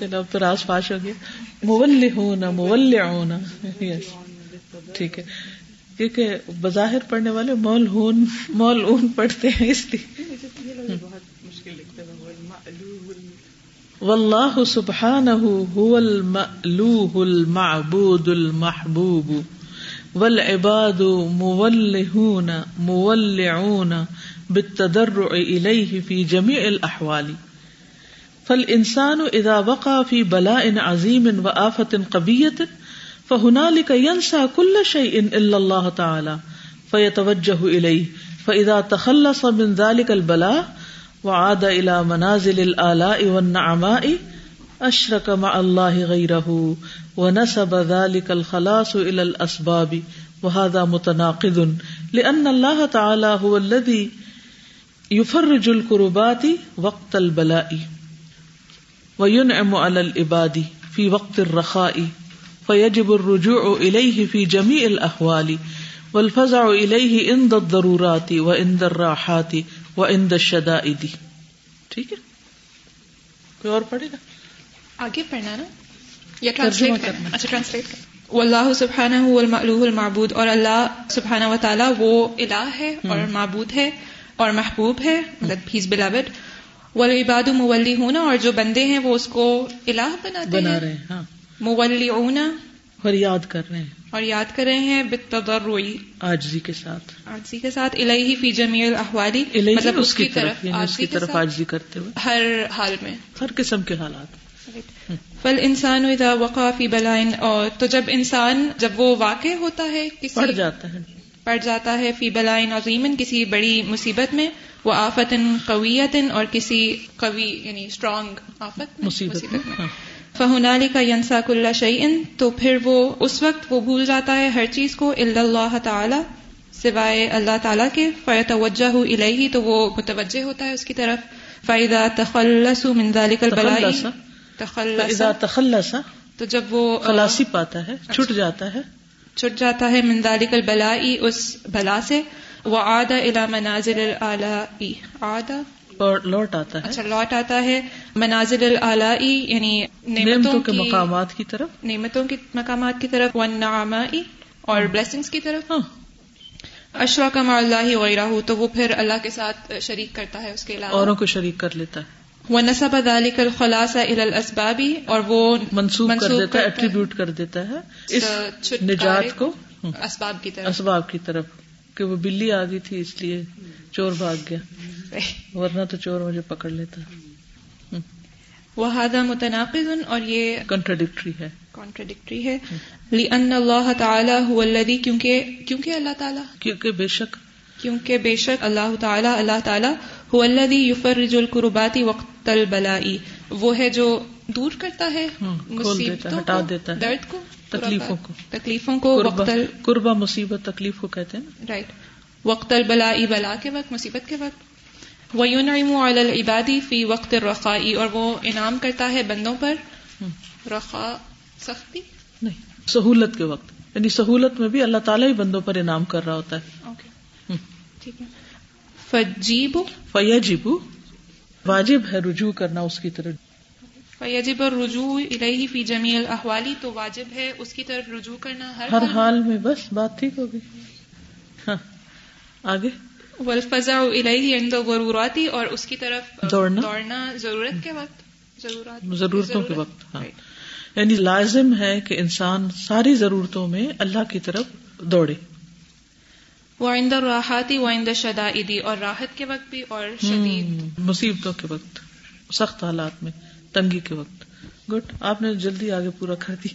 چلو اب تو راز فاش ہو گیا۔ مول ہونا مول ہونا یس ٹھیک ہے۔ کیونکہ بظاہر پڑھنے والے مول ہون مول اون پڑھتے ہیں، اس لیے۔ واللہ سبحانہ هو المألوہ المعبود المحبوب والعباد مولہون مولعون مولعون بالتدرع إليه في جميع الأحوال. فالإنسان إذا وقع في بلاء عظيم وآفة قبية، فهنالك ينسى كل شيء إلا الله تعالى، فيتوجه إليه. فإذا تخلص من ذلك البلاء، وعاد إلى منازل الآلاء والنعماء، أشرك مع الله غيره، ونسب ذلك الخلاص إلى الأسباب. وهذا متناقض، لأن الله تعالى هو الذي يفرج الكربات وقت البلاء وينعم على العباد في وقت الرخاء فيجب الرجوع إليه في جميع الأحوال والفزع إليه عند الضرورات وعند الراحات وعند الشدائد. ٹھیک ہے؟ کوئی اور پڑھے گا؟ آگے پڑھنا نا؟ یا ٹرانسلیٹ کرنا؟ اچھا ٹرانسلیٹ کرنا۔ واللہ سبحانہ هو المعبود اور اللہ سبحانہ و تعالی وہ الہ ہے اور معبود ہے۔ اور محبوب ہے مطلب ہیز بلاوڈ والعباد مولی ہونا اور جو بندے ہیں وہ اس کو الہ بناتے بنا رہے ہیں ہاں۔ مولی اور یاد کر رہے ہیں۔ اور یاد کر رہے ہیں بالتضرعی آجزی کے ساتھ۔ آجزی کے ساتھ الہی فی جمیع الاحوالی مطلب اس کی طرف یعنی اس کی طرف آجزی کرتے ہوئے۔ ہر حال میں۔ ہر قسم کے حالات۔ فل انسان اذا وقع فی بلائن اور تو جب انسان جب وہ واقع ہوتا ہے کسی پڑ جاتا ہے۔ پڑ جاتا ہے فی بلائن عظیمن کسی بڑی مصیبت میں وہ آفت قویت اور کسی قوی یعنی اسٹرانگ آفت مصیبت میں فہنالی کا ینسا کل شعین تو پھر وہ اس وقت وہ بھول جاتا ہے ہر چیز کو اللہ تعالی سوائے اللہ تعالیٰ کے۔ فی توجہ الہی تو وہ متوجہ ہوتا ہے اس کی طرف۔ فائدہ تخلص من ذلك البلاء تخلص۔ تو جب وہ خلاصی پاتا ہے چھٹ جاتا ہے۔ چھٹ جاتا ہے مندالک البلائی اس بلا سے۔ وہ آدا الا منازل العلائی آدا لوٹ آتا ہے۔ اچھا لوٹ آتا ہے منازل العلائی یعنی نعمتوں کے مقامات کی طرف۔ نعمتوں کے مقامات کی طرف۔ ون اور بلیسنگس کی طرف۔ ہاں۔ اشوا کا اللہ وغیرہ تو وہ پھر اللہ کے ساتھ شریک کرتا ہے اس کے علاوہ۔ اوروں کو شریک کر لیتا ہے۔ وہ نصب ذلك الخلاصہ الى الاسبابی اور وہ منسوب کر دیتا ہے ایٹریبیوٹ کر دیتا ہے۔ اس نجات کو اسباب کی طرف۔ اسباب کی طرف کہ وہ بلی آ گئی تھی اس لیے چور بھاگ گیا۔ ورنہ تو چور مجھے پکڑ لیتا۔ وہ ہادہ متناقض اور یہ کنٹراڈکٹری ہے۔ کانٹرڈکٹری ہے۔ لأن اللہ تعالی هو الذي کیونکہ کیونکہ اللہ تعالی؟ کیونکہ بے شک کیونکہ بے شک اللہ تعالی اللہ تعالی هو الذي يفرج الكربات وقت البلاء وہ ہے جو دور کرتا ہے مصیبتوں ہٹا دیتا ہے درد کو تکلیفوں کو۔ تکلیفوں کو وقت قربا مصیبت تکلیف کو کہتے ہیں رائٹ وقت البلاء بلا کے وقت مصیبت کے وقت۔ وَيُنْعِمُ عَلَى الْعِبَادِ فِي وقت الرَّخَاءِ۔ اور وہ انعام کرتا ہے بندوں پر۔ رخا سختی؟ نہیں سہولت کے وقت۔ یعنی سہولت میں بھی اللہ تعالیٰ ہی بندوں پر انعام کر رہا ہوتا ہے۔ ٹھیک ہے۔ فجیب فیجیبو۔ واجب ہے رجوع کرنا اس کی طرف۔ فیجب رجوع الہی فی جمیع الاحوالی تو واجب ہے اس کی طرف رجوع کرنا ہر, ہر حال میں۔ بس بات ٹھیک ہوگی ہاں آگے۔ والفزع الیہ عند ضروراتی اور اس کی طرف دوڑنا۔ دوڑنا ضرورت کے وقت۔ ضرورت ضرورتوں کے وقت ہاں۔ یعنی لازم ہے کہ انسان ساری ضرورتوں میں اللہ کی طرف دوڑے۔ وہ آئندہ راحتی وہ آئندہ شدائدی اور راحت کے وقت بھی اور شدید۔ مصیبتوں کے وقت سخت حالات میں تنگی کے وقت۔ گڈ آپ نے جلدی آگے پورا کر دی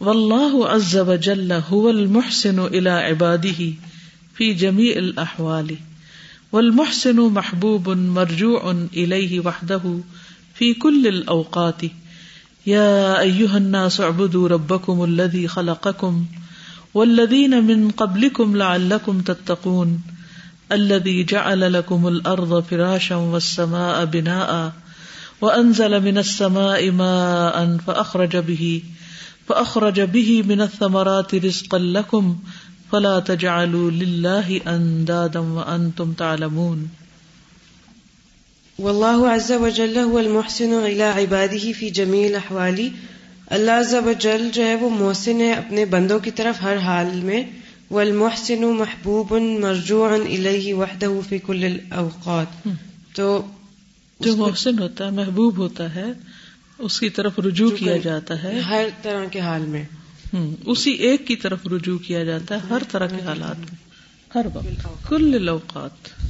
واللہ عز وجل هو المحسن الى عباده في جميع الاحوال والمحسن محبوب مرجوع اليه وحده في كل الاوقات۔ يا ايها الناس اعبدوا ربكم الذي خلقكم والذين من قبلكم لعلكم تتقون الذي جعل لكم الارض فراشا والسماء بناء وانزل من السماء ماء فاخرج به فأخرج به من الثمرات رزقا لكم فلا تجعلوا لله أندادا وأنتم تعلمون والله عز وجل هو المحسن إلى عباده في جميع الأحوال اللہ جل جو ہے وہ محسن ہے اپنے بندوں کی طرف ہر حال میں۔ والمحسن محبوب مرجوع الیہ وحدہ فی کل الاوقات تو جو محسن ہوتا ہے محبوب ہوتا ہے اس کی طرف رجوع کیا جاتا ہے۔ ہر طرح کے حال میں۔ اسی ایک کی طرف رجوع کیا جاتا ہے ہر طرح کے حالات میں۔ ہر وقت۔ کل لوقات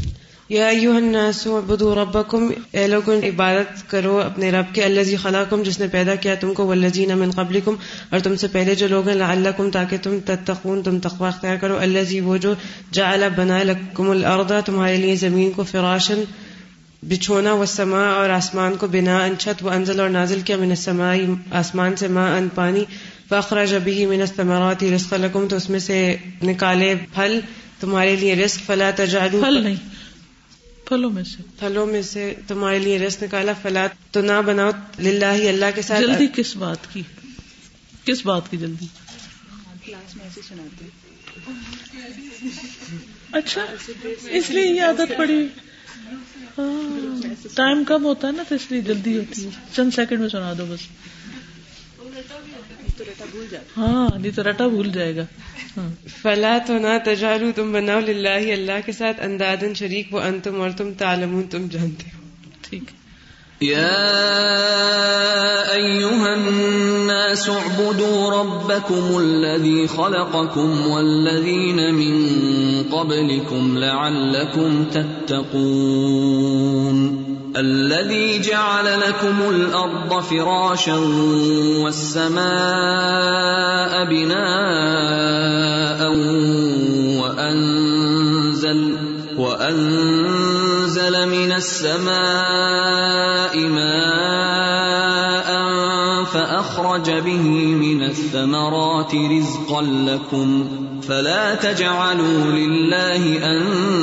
یا الناس اعبدوا ربکم، اے لوگوں عبادت کرو اپنے رب کے الذی خلقکم، جس نے پیدا کیا تم کو، والذین من قبلکم، اور تم سے پہلے جو لوگ ہیں، لعلکم تاکہ تم تتقون، تم تقوی اختیار کرو الذی وہ جو جعل بنا لکم الارض، تمہارے لیے زمین کو فراشن بچھونا و سما اور آسمان کو بنا، ان چھت و انزل اور نازل کیا، من سمائی آسمان سے ماں ان پانی فخر جبی من استمرات رزق لکم، تو اس میں سے نکالے پھل، تمہارے لیے رزق، فلا تجعلوا پھل نہیں۔ پھلوں میں سے۔ پھلوں میں سے تمہارے لیے رزق نکالا فلا تو نہ بناؤ للہ اللہ کے ساتھ۔ جلدی کس بات کی؟ کس بات کی جلدی؟ کلاس میں ایسے سناتے اچھا اس لیے یہ عادت پڑی۔ ٹائم کم ہوتا ہے نا تو اس لیے جلدی ہوتی ہے۔ چند سیکنڈ میں سنا دو بس۔ ہاں نہیں تو رٹا بھول جائے گا۔ فلا تو نہ تجالو تم بناؤ للہ اللہ کے ساتھ اندازن شریک وہ ان تم اور تم تالمون تم جانتے ہو۔ ٹھیک۔ يا أيها الناس اعبدوا ربكم الذي خلقكم والذين من قبلكم لعلكم تتقون۔ الذي جعل لكم الأرض فراشا والسماء بناء وأنزل وأنزل من السماء ماء فأخرج به من الثمرات رزقا لكم فلا تجعلوا لله أندادا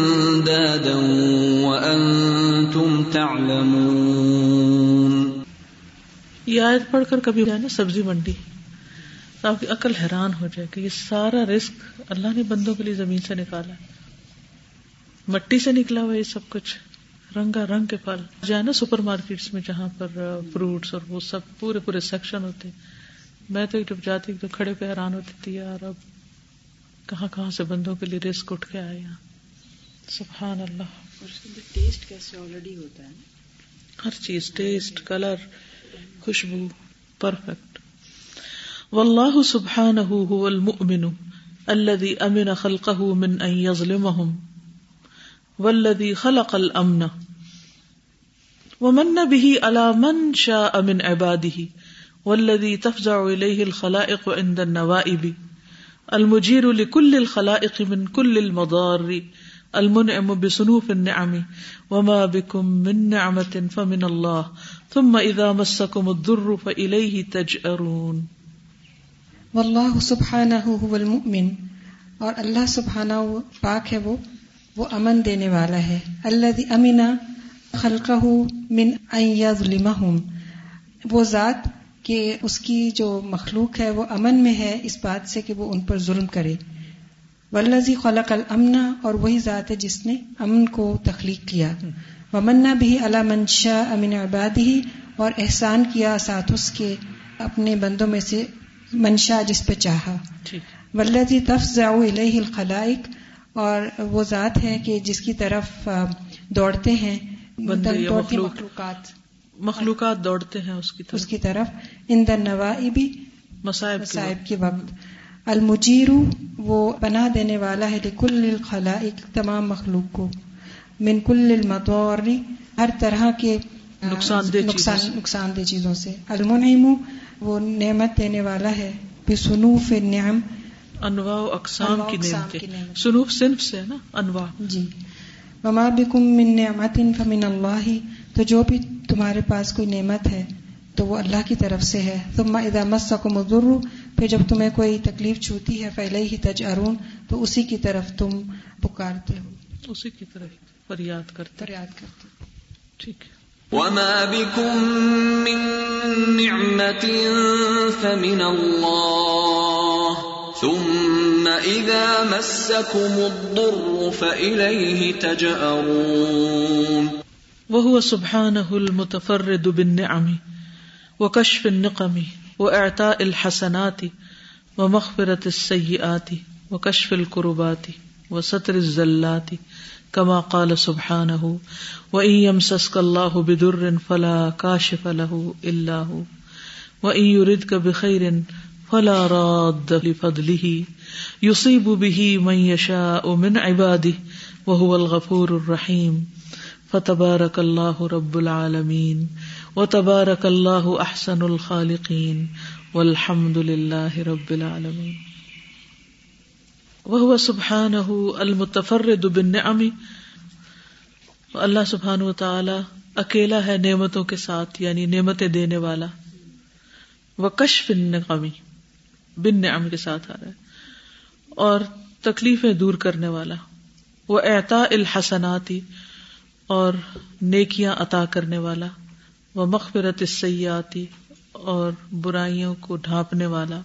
تعلمون۔ یہ آیت پڑھ کر کبھی جانا سبزی منڈی، تو آپ کی عقل حیران ہو جائے کہ یہ سارا رسک اللہ نے بندوں کے لیے زمین سے نکالا۔ مٹی سے نکلا ہوا یہ سب کچھ، رنگا رنگ کے پھل۔ جو ہے نا سپر مارکیٹس میں جہاں پر فروٹس اور وہ سب پورے پورے سیکشن ہوتے۔ میں تو جب جاتی تو کھڑے پہ حیران ہوتی تھی، یار اب کہاں کہاں سے بندوں کے لیے رسک اٹھ کے آئے یہاں سبحان اللہ۔ اس کے اندر ٹیسٹ کیسے آلریڈی ہوتا ہے ہر چیز ٹیسٹ کلر خوشبو پرفیکٹ واللہ سبحانہ هو المؤمن الذي امن خلقه من ان يظلمهم والذي خلق الامن ومن به على من شاء من عباده والذي تفزع اليه الخلائق عند النوائب المجير لكل الخلائق من كل المضار المنعم بصنوف النعم وما بكم من نعمة فمن الله ثم إذا مسكم الضر فإليه تجأرون. والله سبحانه هو المؤمن اور اللہ سبحانہ پاک ہے وہ وہ امن دینے والا ہے۔ اللہ امنا خلقہ من ان یظلمہم وہ ذات کہ اس کی جو مخلوق ہے وہ امن میں ہے اس بات سے کہ وہ ان پر ظلم کرے۔ ولزی خلق المنا اور وہی ذات ہے جس نے امن کو تخلیق کیا۔ ومنا بھی علا منشا امن آبادی ہی اور احسان کیا ساتھ اس کے اپنے بندوں میں سے منشا جس پہ چاہا۔ ولزی تفضا الہ الخلائق اور وہ ذات ہے کہ جس کی طرف دوڑتے ہیں۔ مخلوقات۔ مخلوقات دوڑتے ہیں اس کی طرف۔ اس کی طرف۔ ان در نوائی بھی مسائب کے وقت۔ المجیرو وہ پناہ دینے والا ہے لکل الخلائق تمام مخلوق کو من کل المطور ہر طرح کے نقصان دہ نقصان دہ چیزوں سے۔ المنعم وہ نعمت دینے والا ہے بسنوف النعم۔ انواع و اقسام کی نعمت سنوف صنف سے نا انواع۔ جی۔ وما بکم من نعمت فمن اللہ تو جو بھی تمہارے پاس کوئی نعمت ہے تو وہ اللہ کی طرف سے ہے۔ ثم اذا مسکم الضر پھر جب تمہیں کوئی تکلیف چھوتی ہے پہلے ہی تج ارون تو اسی کی طرف تم پکارتے ہو۔ اسی کی طرف فریاد کرتے۔ فریاد کرتے۔ ٹھیک۔ وما بكم من نعمة فمن الله ثم إذا مسكم الضر فإليه تجأرون۔ وهو سبحانه المتفرد بالنعم وكشف النقم۔ و واعطاء الحسنات ومغفرة السيئات وكشف الكربات وستر الزلات كما قال سبحانه وإن يمسسك الله بدر فلا كاشف له إلا هو وإن يردك بخير فلا راد لفضله يصيب به من يشاء من عباده وهو الغفور الرحيم فتبارك الله رب العالمين و تبارک اللہ احسن الخالقین والحمد للہ رب العالمین وہ سبحان المتفرد بالنعم. اللہ سبحان و تعالی اکیلا ہے نعمتوں کے ساتھ یعنی نعمتیں دینے والا. وہ کشف النقمی بن نعم کے ساتھ آ رہا ہے. اور تکلیفیں دور کرنے والا. وہ اعتا الحسناتی اور نیکیاں عطا کرنے والا. وہ مغفرت سیاتی اور برائیوں کو ڈھانپنے والا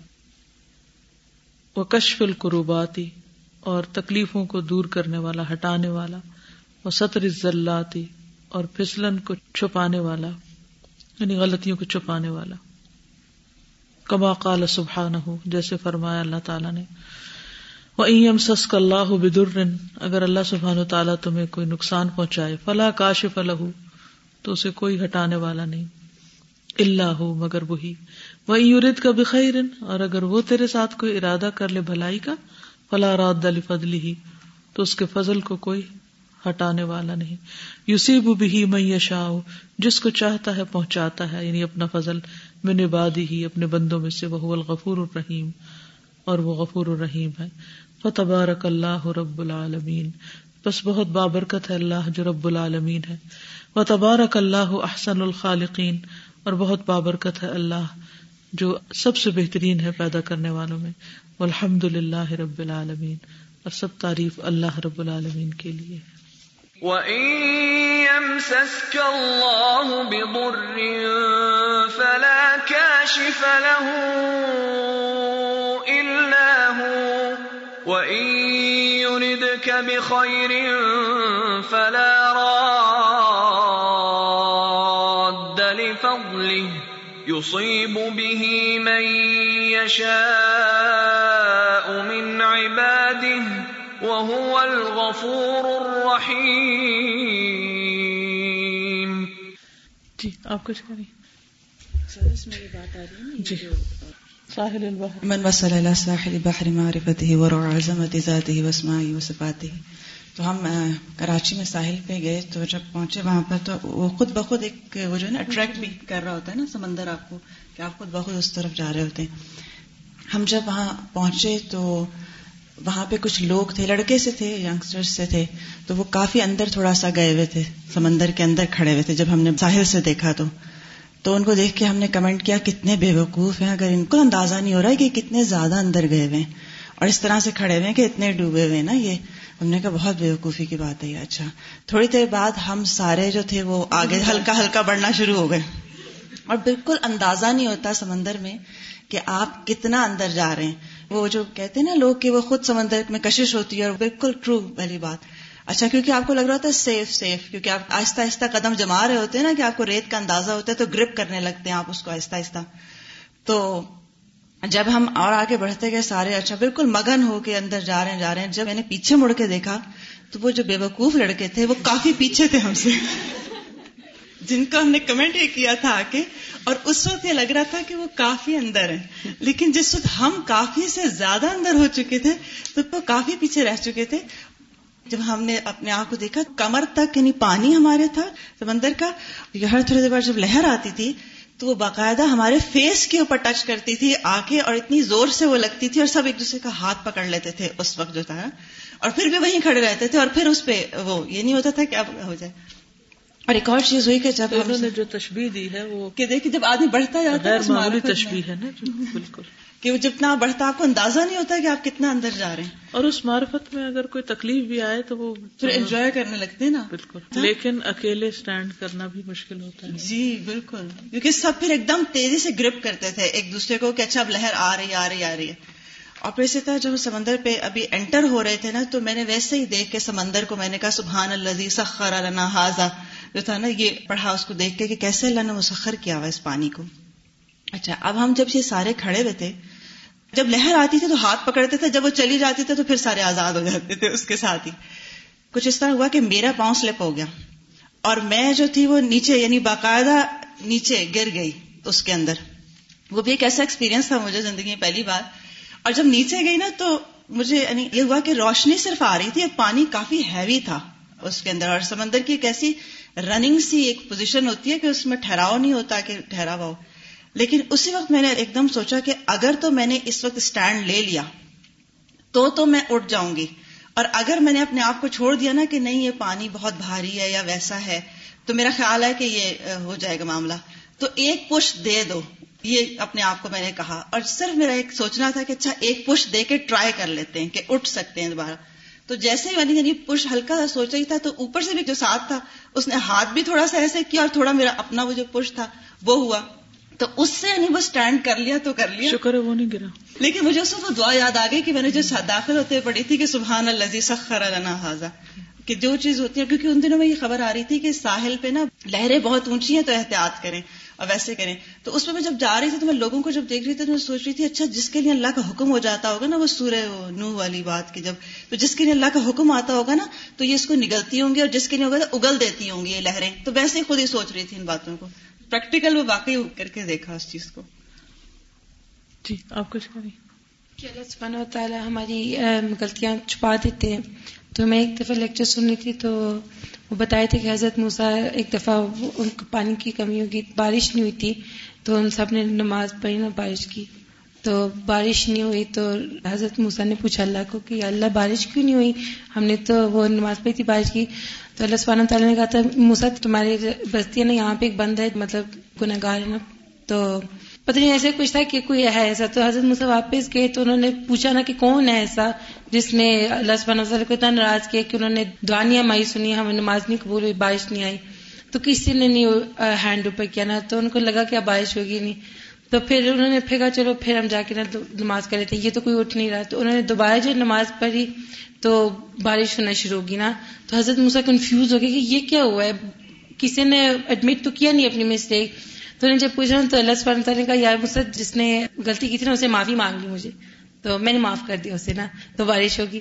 وہ کشف القروباتی اور تکلیفوں کو دور کرنے والا، ہٹانے والا وہ سطر ذلاتی اور پھسلن کو چھپانے والا یعنی غلطیوں کو چھپانے والا۔ کما قال سبحان ہو جیسے فرمایا اللہ تعالیٰ نے۔ وہ ایم اللہ بدر، اگر اللہ سبحان تعالیٰ تمہیں کوئی نقصان پہنچائے فلاں کاشف الح تو اسے کوئی ہٹانے والا نہیں۔ اللہ ہو، مگر وہی۔ وہ یورت کا بخیر، اور اگر وہ تیرے ساتھ کوئی ارادہ کر لے بھلائی کا، فلا رات دلی فضلی ہی تو اس کے فضل کو کوئی ہٹانے والا نہیں۔ یوسیب بھی میں یشا جس کو چاہتا ہے پہنچاتا ہے یعنی اپنا فضل۔ میں نبادی ہی اپنے بندوں میں سے۔ وہ الغفور الرحیم اور وہ غفور الرحیم ہے۔ فتبارک اللہ رب العالمین بس بہت بابرکت ہے اللہ جو رب العالمین ہے۔ و تبارک اللہ احسن الخالقین، اور بہت بابرکت ہے اللہ جو سب سے بہترین ہے پیدا کرنے والوں میں۔ الحمد للہ رب العالمین، اور سب تعریف اللہ رب العالمین کے لیے۔ فَلَا كَاشِفَ لَهُ وَإِن يُرِدْكَ بِخَيْرٍ فَلَا يُصِيبُ بِهِ مَن يَشَاءُ مِنْ عِبَادِهِ وَهُوَ الْغَفُورُ الرَّحِيمُ. جی آپ کچھ کریں سر اس میں یہ بات آ رہی ہے جی۔ ساحل البحر۔ من وصل الى ساحل بحر معرفته ورع عظمت ذاته واسماعه وصفاته تو ہم کراچی میں ساحل پہ گئے تو جب پہنچے وہاں پر تو وہ خود بخود ایک وہ جو ہے نا اٹریکٹ بھی کر رہا ہوتا ہے نا سمندر آپ کو کہ آپ خود بخود اس طرف جا رہے ہوتے ہیں۔ ہم جب وہاں پہنچے تو وہاں پہ کچھ لوگ تھے، لڑکے سے تھے یگسٹر سے تھے، تو وہ کافی اندر تھوڑا سا گئے ہوئے تھے، سمندر کے اندر کھڑے ہوئے تھے جب ہم نے ساحل سے دیکھا تو۔ تو ان کو دیکھ کے ہم نے کمنٹ کیا، کتنے بے وقوف ہیں، اگر ان کو اندازہ نہیں ہو رہا ہے کہ کتنے زیادہ اندر گئے ہوئے ہیں۔ اور اس طرح سے کھڑے ہوئے ہیں کہ اتنے ڈوبے ہوئے نا یہ۔ ہم نے کہا بہت بے وقوفی کی بات ہے اچھا۔ تھوڑی دیر بعد ہم سارے جو تھے وہ آگے ہلکا ہلکا بڑھنا شروع ہو گئے۔ اور بالکل اندازہ نہیں ہوتا سمندر میں کہ آپ کتنا اندر جا رہے ہیں۔ وہ جو کہتے ہیں نا لوگ کہ وہ خود سمندر میں کشش ہوتی ہے اور بالکل ٹرو والی بات۔ اچھا کیونکہ آپ کو لگ رہا ہوتا ہے سیف سیف کیونکہ آپ آہستہ آہستہ قدم جما رہے ہوتے ہیں نا کہ آپ کو ریت کا اندازہ ہوتا ہے تو گرپ کرنے لگتے ہیں آپ اس کو آہستہ آہستہ۔ تو جب ہم اور آگے بڑھتے گئے سارے اچھا بالکل مگن ہو کے اندر جا رہے ہیں، جا رہے ہیں۔ جب میں نے پیچھے مڑ کے دیکھا تو وہ جو بے وقوف لڑکے تھے، وہ کافی پیچھے تھے ہم سے۔ جن کو ہم نے کمنٹ یہ کیا تھا آ کے اور اس وقت یہ لگ رہا تھا کہ وہ کافی اندر ہیں۔ لیکن جس وقت ہم کافی سے زیادہ اندر ہو چکے تھے، تو وہ کافی پیچھے رہ چکے تھے۔ جب ہم نے اپنے آپ کو دیکھا، کمر تک یعنی پانی ہمارے تھا، سمندر کا ہر تھوڑی دیر بعد جب لہر آتی تھی تو وہ باقاعدہ ہمارے فیس کے اوپر ٹچ کرتی تھی آ کے اور اتنی زور سے وہ لگتی تھی اور سب ایک دوسرے کا ہاتھ پکڑ لیتے تھے اس وقت جو تھا۔ اور پھر بھی وہیں کھڑے رہتے تھے اور پھر اس پہ وہ یہ نہیں ہوتا تھا کہ اب ہو جائے۔ اور ایک اور چیز ہوئی کہ جب انہوں نے جو تشبیح دی ہے وہ کہ دیکھیں جب آدمی بڑھتا جاتا ہے تشبیح ہے نا۔ بالکل۔ کہ وہ جتنا بڑھتا آپ کو اندازہ نہیں ہوتا کہ آپ کتنا اندر جا رہے ہیں۔ اور اس معرفت میں اگر کوئی تکلیف بھی آئے تو وہ پھر انجوائے کرنے لگتے ہیں نا۔ بالکل۔ لیکن اکیلے اسٹینڈ کرنا بھی مشکل ہوتا ہے۔ جی بالکل۔ کیونکہ سب پھر ایک دم تیزی سے گرپ کرتے تھے ایک دوسرے کو کہ اچھا اب لہر آ رہی آ رہی آ رہی ہے۔ اور پھر اسی طرح جب سمندر پہ ابھی انٹر ہو رہے تھے نا تو میں نے ویسے ہی دیکھ کے سمندر کو میں نے کہا سبحان اللہ سخر لنا حاضا جو تھا نا یہ پڑھا اس کو دیکھ کے کہ کیسے اللہ نے مسخر کیا ہوا اس پانی کو۔ اچھا اب ہم جب یہ سارے کھڑے ہوئے تھے، جب لہر آتی تھی تو ہاتھ پکڑتے تھے، جب وہ چلی جاتی تھی تو پھر سارے آزاد ہو جاتے تھے اس کے ساتھ ہی۔ کچھ اس طرح ہوا کہ میرا پاؤں سلپ ہو گیا اور میں جو تھی وہ نیچے یعنی باقاعدہ نیچے گر گئی اس کے اندر۔ وہ بھی ایک ایسا ایکسپیرینس تھا مجھے زندگی میں پہلی بار۔ اور جب نیچے گئی نا تو مجھے یعنی یہ ہوا کہ روشنی صرف آ رہی تھی اور پانی کافی ہیوی تھا اس کے اندر۔ اور سمندر کی ایک ایسی رننگ سی ایک پوزیشن ہوتی ہے کہ اس میں ٹھہراؤ نہیں ہوتا، کہ ٹھہراوا ہو لیکن اسی وقت میں نے ایک دم سوچا کہ اگر تو میں نے اس وقت اسٹینڈ لے لیا، تو تو میں اٹھ جاؤں گی۔ اور اگر میں نے اپنے آپ کو چھوڑ دیا نا کہ نہیں، یہ پانی بہت بھاری ہے یا ویسا ہے، تو میرا خیال ہے کہ یہ ہو جائے گا معاملہ۔ تو ایک پش دے دو۔ یہ اپنے آپ کو میں نے کہا۔ اور صرف میرا ایک سوچنا تھا کہ اچھا ایک پش دے کے ٹرائی کر لیتے ہیں کہ اٹھ سکتے ہیں دوبارہ۔ تو جیسے ہی یعنی پش ہلکا سا سوچ رہی تھا، تو اوپر سے بھی جو ساتھ تھا، اس نے ہاتھ بھی تھوڑا سا ایسے کیا اور تھوڑا میرا اپنا وہ جو پش تھا، وہ ہوا۔ تو اس سے یعنی وہ اسٹینڈ کر لیا تو کر لیا. شکر ہے وہ نہیں گرا. لیکن مجھے اس وہ دعا یاد آ گئی کہ میں نے جو داخل ہوتے پڑھی تھی کہ سبحان اللہ سخر لنا حاضا کہ جو چیز ہوتی ہے کیونکہ ان دنوں میں یہ خبر آ رہی تھی کہ ساحل پہ نا لہریں بہت اونچی ہیں تو احتیاط کریں اور ویسے کریں. تو اس میں میں جب جا رہی تھی تو میں لوگوں کو جب دیکھ رہی تھی تو میں سوچ رہی تھی اچھا جس کے لیے اللہ کا حکم ہو جاتا ہوگا نا وہ سورہ نو والی بات کی جب تو جس کے لیے اللہ کا حکم آتا ہوگا نا تو یہ اس کو نگلتی ہوں گی اور جس کے لیے ہوگا تو اگل دیتی ہوں گی یہ لہریں. تو ویسے ہی خود ہی سوچ رہی تھی ان باتوں کو. پریکٹیکل وہ واقعی کر کے دیکھا اس چیز کو۔ جی آپ کچھ کریں کہ اللہ سبحانہ و تعالیٰ ہماری غلطیاں چھپا دیتے ہیں۔ تو میں ایک دفعہ لیکچر سن رہی تھی تو وہ بتائے تھے کہ حضرت موسا ایک دفعہ ان کو پانی کی کمی ہوگی بارش نہیں ہوئی تھی۔ تو ان سب نے نماز پڑھی نا بارش کی۔ تو بارش نہیں ہوئی تو حضرت موسا نے پوچھا اللہ کو کہ اللہ بارش کیوں نہیں ہوئی؟ ہم نے تو وہ نماز پڑھی تھی بارش کی۔ تو اللہ سبحانہ تعالیٰ نے کہا تھا موسا تمہاری بستی ہے نا، یہاں پہ ایک بند ہے مطلب گناہ گار ہے نا۔ تو پتہ نہیں ایسے کچھ تھا کہ کوئی ہے ایسا۔ تو حضرت موسا واپس گئے تو انہوں نے پوچھا نا کہ کون ہے ایسا جس نے اللہ سبحانہ تعالیٰ کو اتنا ناراض کیا کہ انہوں نے دعانیاں مائی سنی، ہمیں نماز نہیں قبول ہوئی، بارش نہیں آئی۔ تو کسی نے نہیں ہینڈ اوپر کیا نا۔ تو ان کو لگا کہ اب بارش ہوگی نہیں۔ تو پھر انہوں نے پھر کہا، چلو پھر ہم جا کے نا نماز کر لیتے یہ تو کوئی اٹھ نہیں رہا۔ تو انہوں نے دوبارہ جو نماز پڑھی تو بارش ہونا شروع ہوگی نا۔ تو حضرت موسا کنفیوز ہو گیا کہ یہ کیا ہوا ہے؟ کسی نے ایڈمٹ تو کیا نہیں اپنی مسٹیک تو انہیں جب پوچھا، تو اللہ سبحانہ تعالیٰ نے کہا یار مجھ سے جس نے غلطی کی تھی نا، اسے معافی مانگ لی مجھے۔ تو میں نے معاف کر دیا اسے نا۔ تو بارش ہوگی۔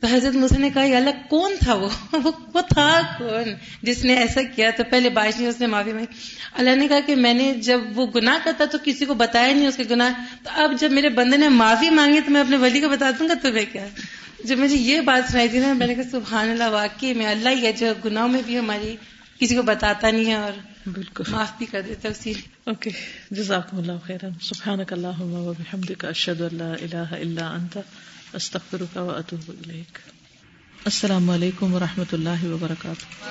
تو حضرت موسیٰ نے کہا اللہ کون تھا وہ؟ وہ تھا کون؟ جس نے ایسا کیا تو پہلے بارش نہیں اس نے معافی مانگی۔ اللہ نے کہا کہ میں نے جب وہ گناہ کرتا تو کسی کو بتایا نہیں اس کے گناہ۔ تو اب جب میرے بندے نے معافی مانگی تو میں اپنے ولی کو بتا دوں گا تمہیں کیا۔ جب مجھے یہ بات سنائی تھی نا میں نے کہا سبحان اللہ واقعی میں اللہ ہی ہے جو گناہوں میں بھی ہماری کسی کو بتاتا نہیں ہے اور بالکل۔ معاف بھی کر دیتا اسی اوکے جزاکم اللہ خیر سبحانک اللہم و بحمدک اشہد اللہ الہ الا انت۔ استغفرك واتوب اتوب الیک. السلام علیکم و رحمۃ اللہ وبرکاتہ.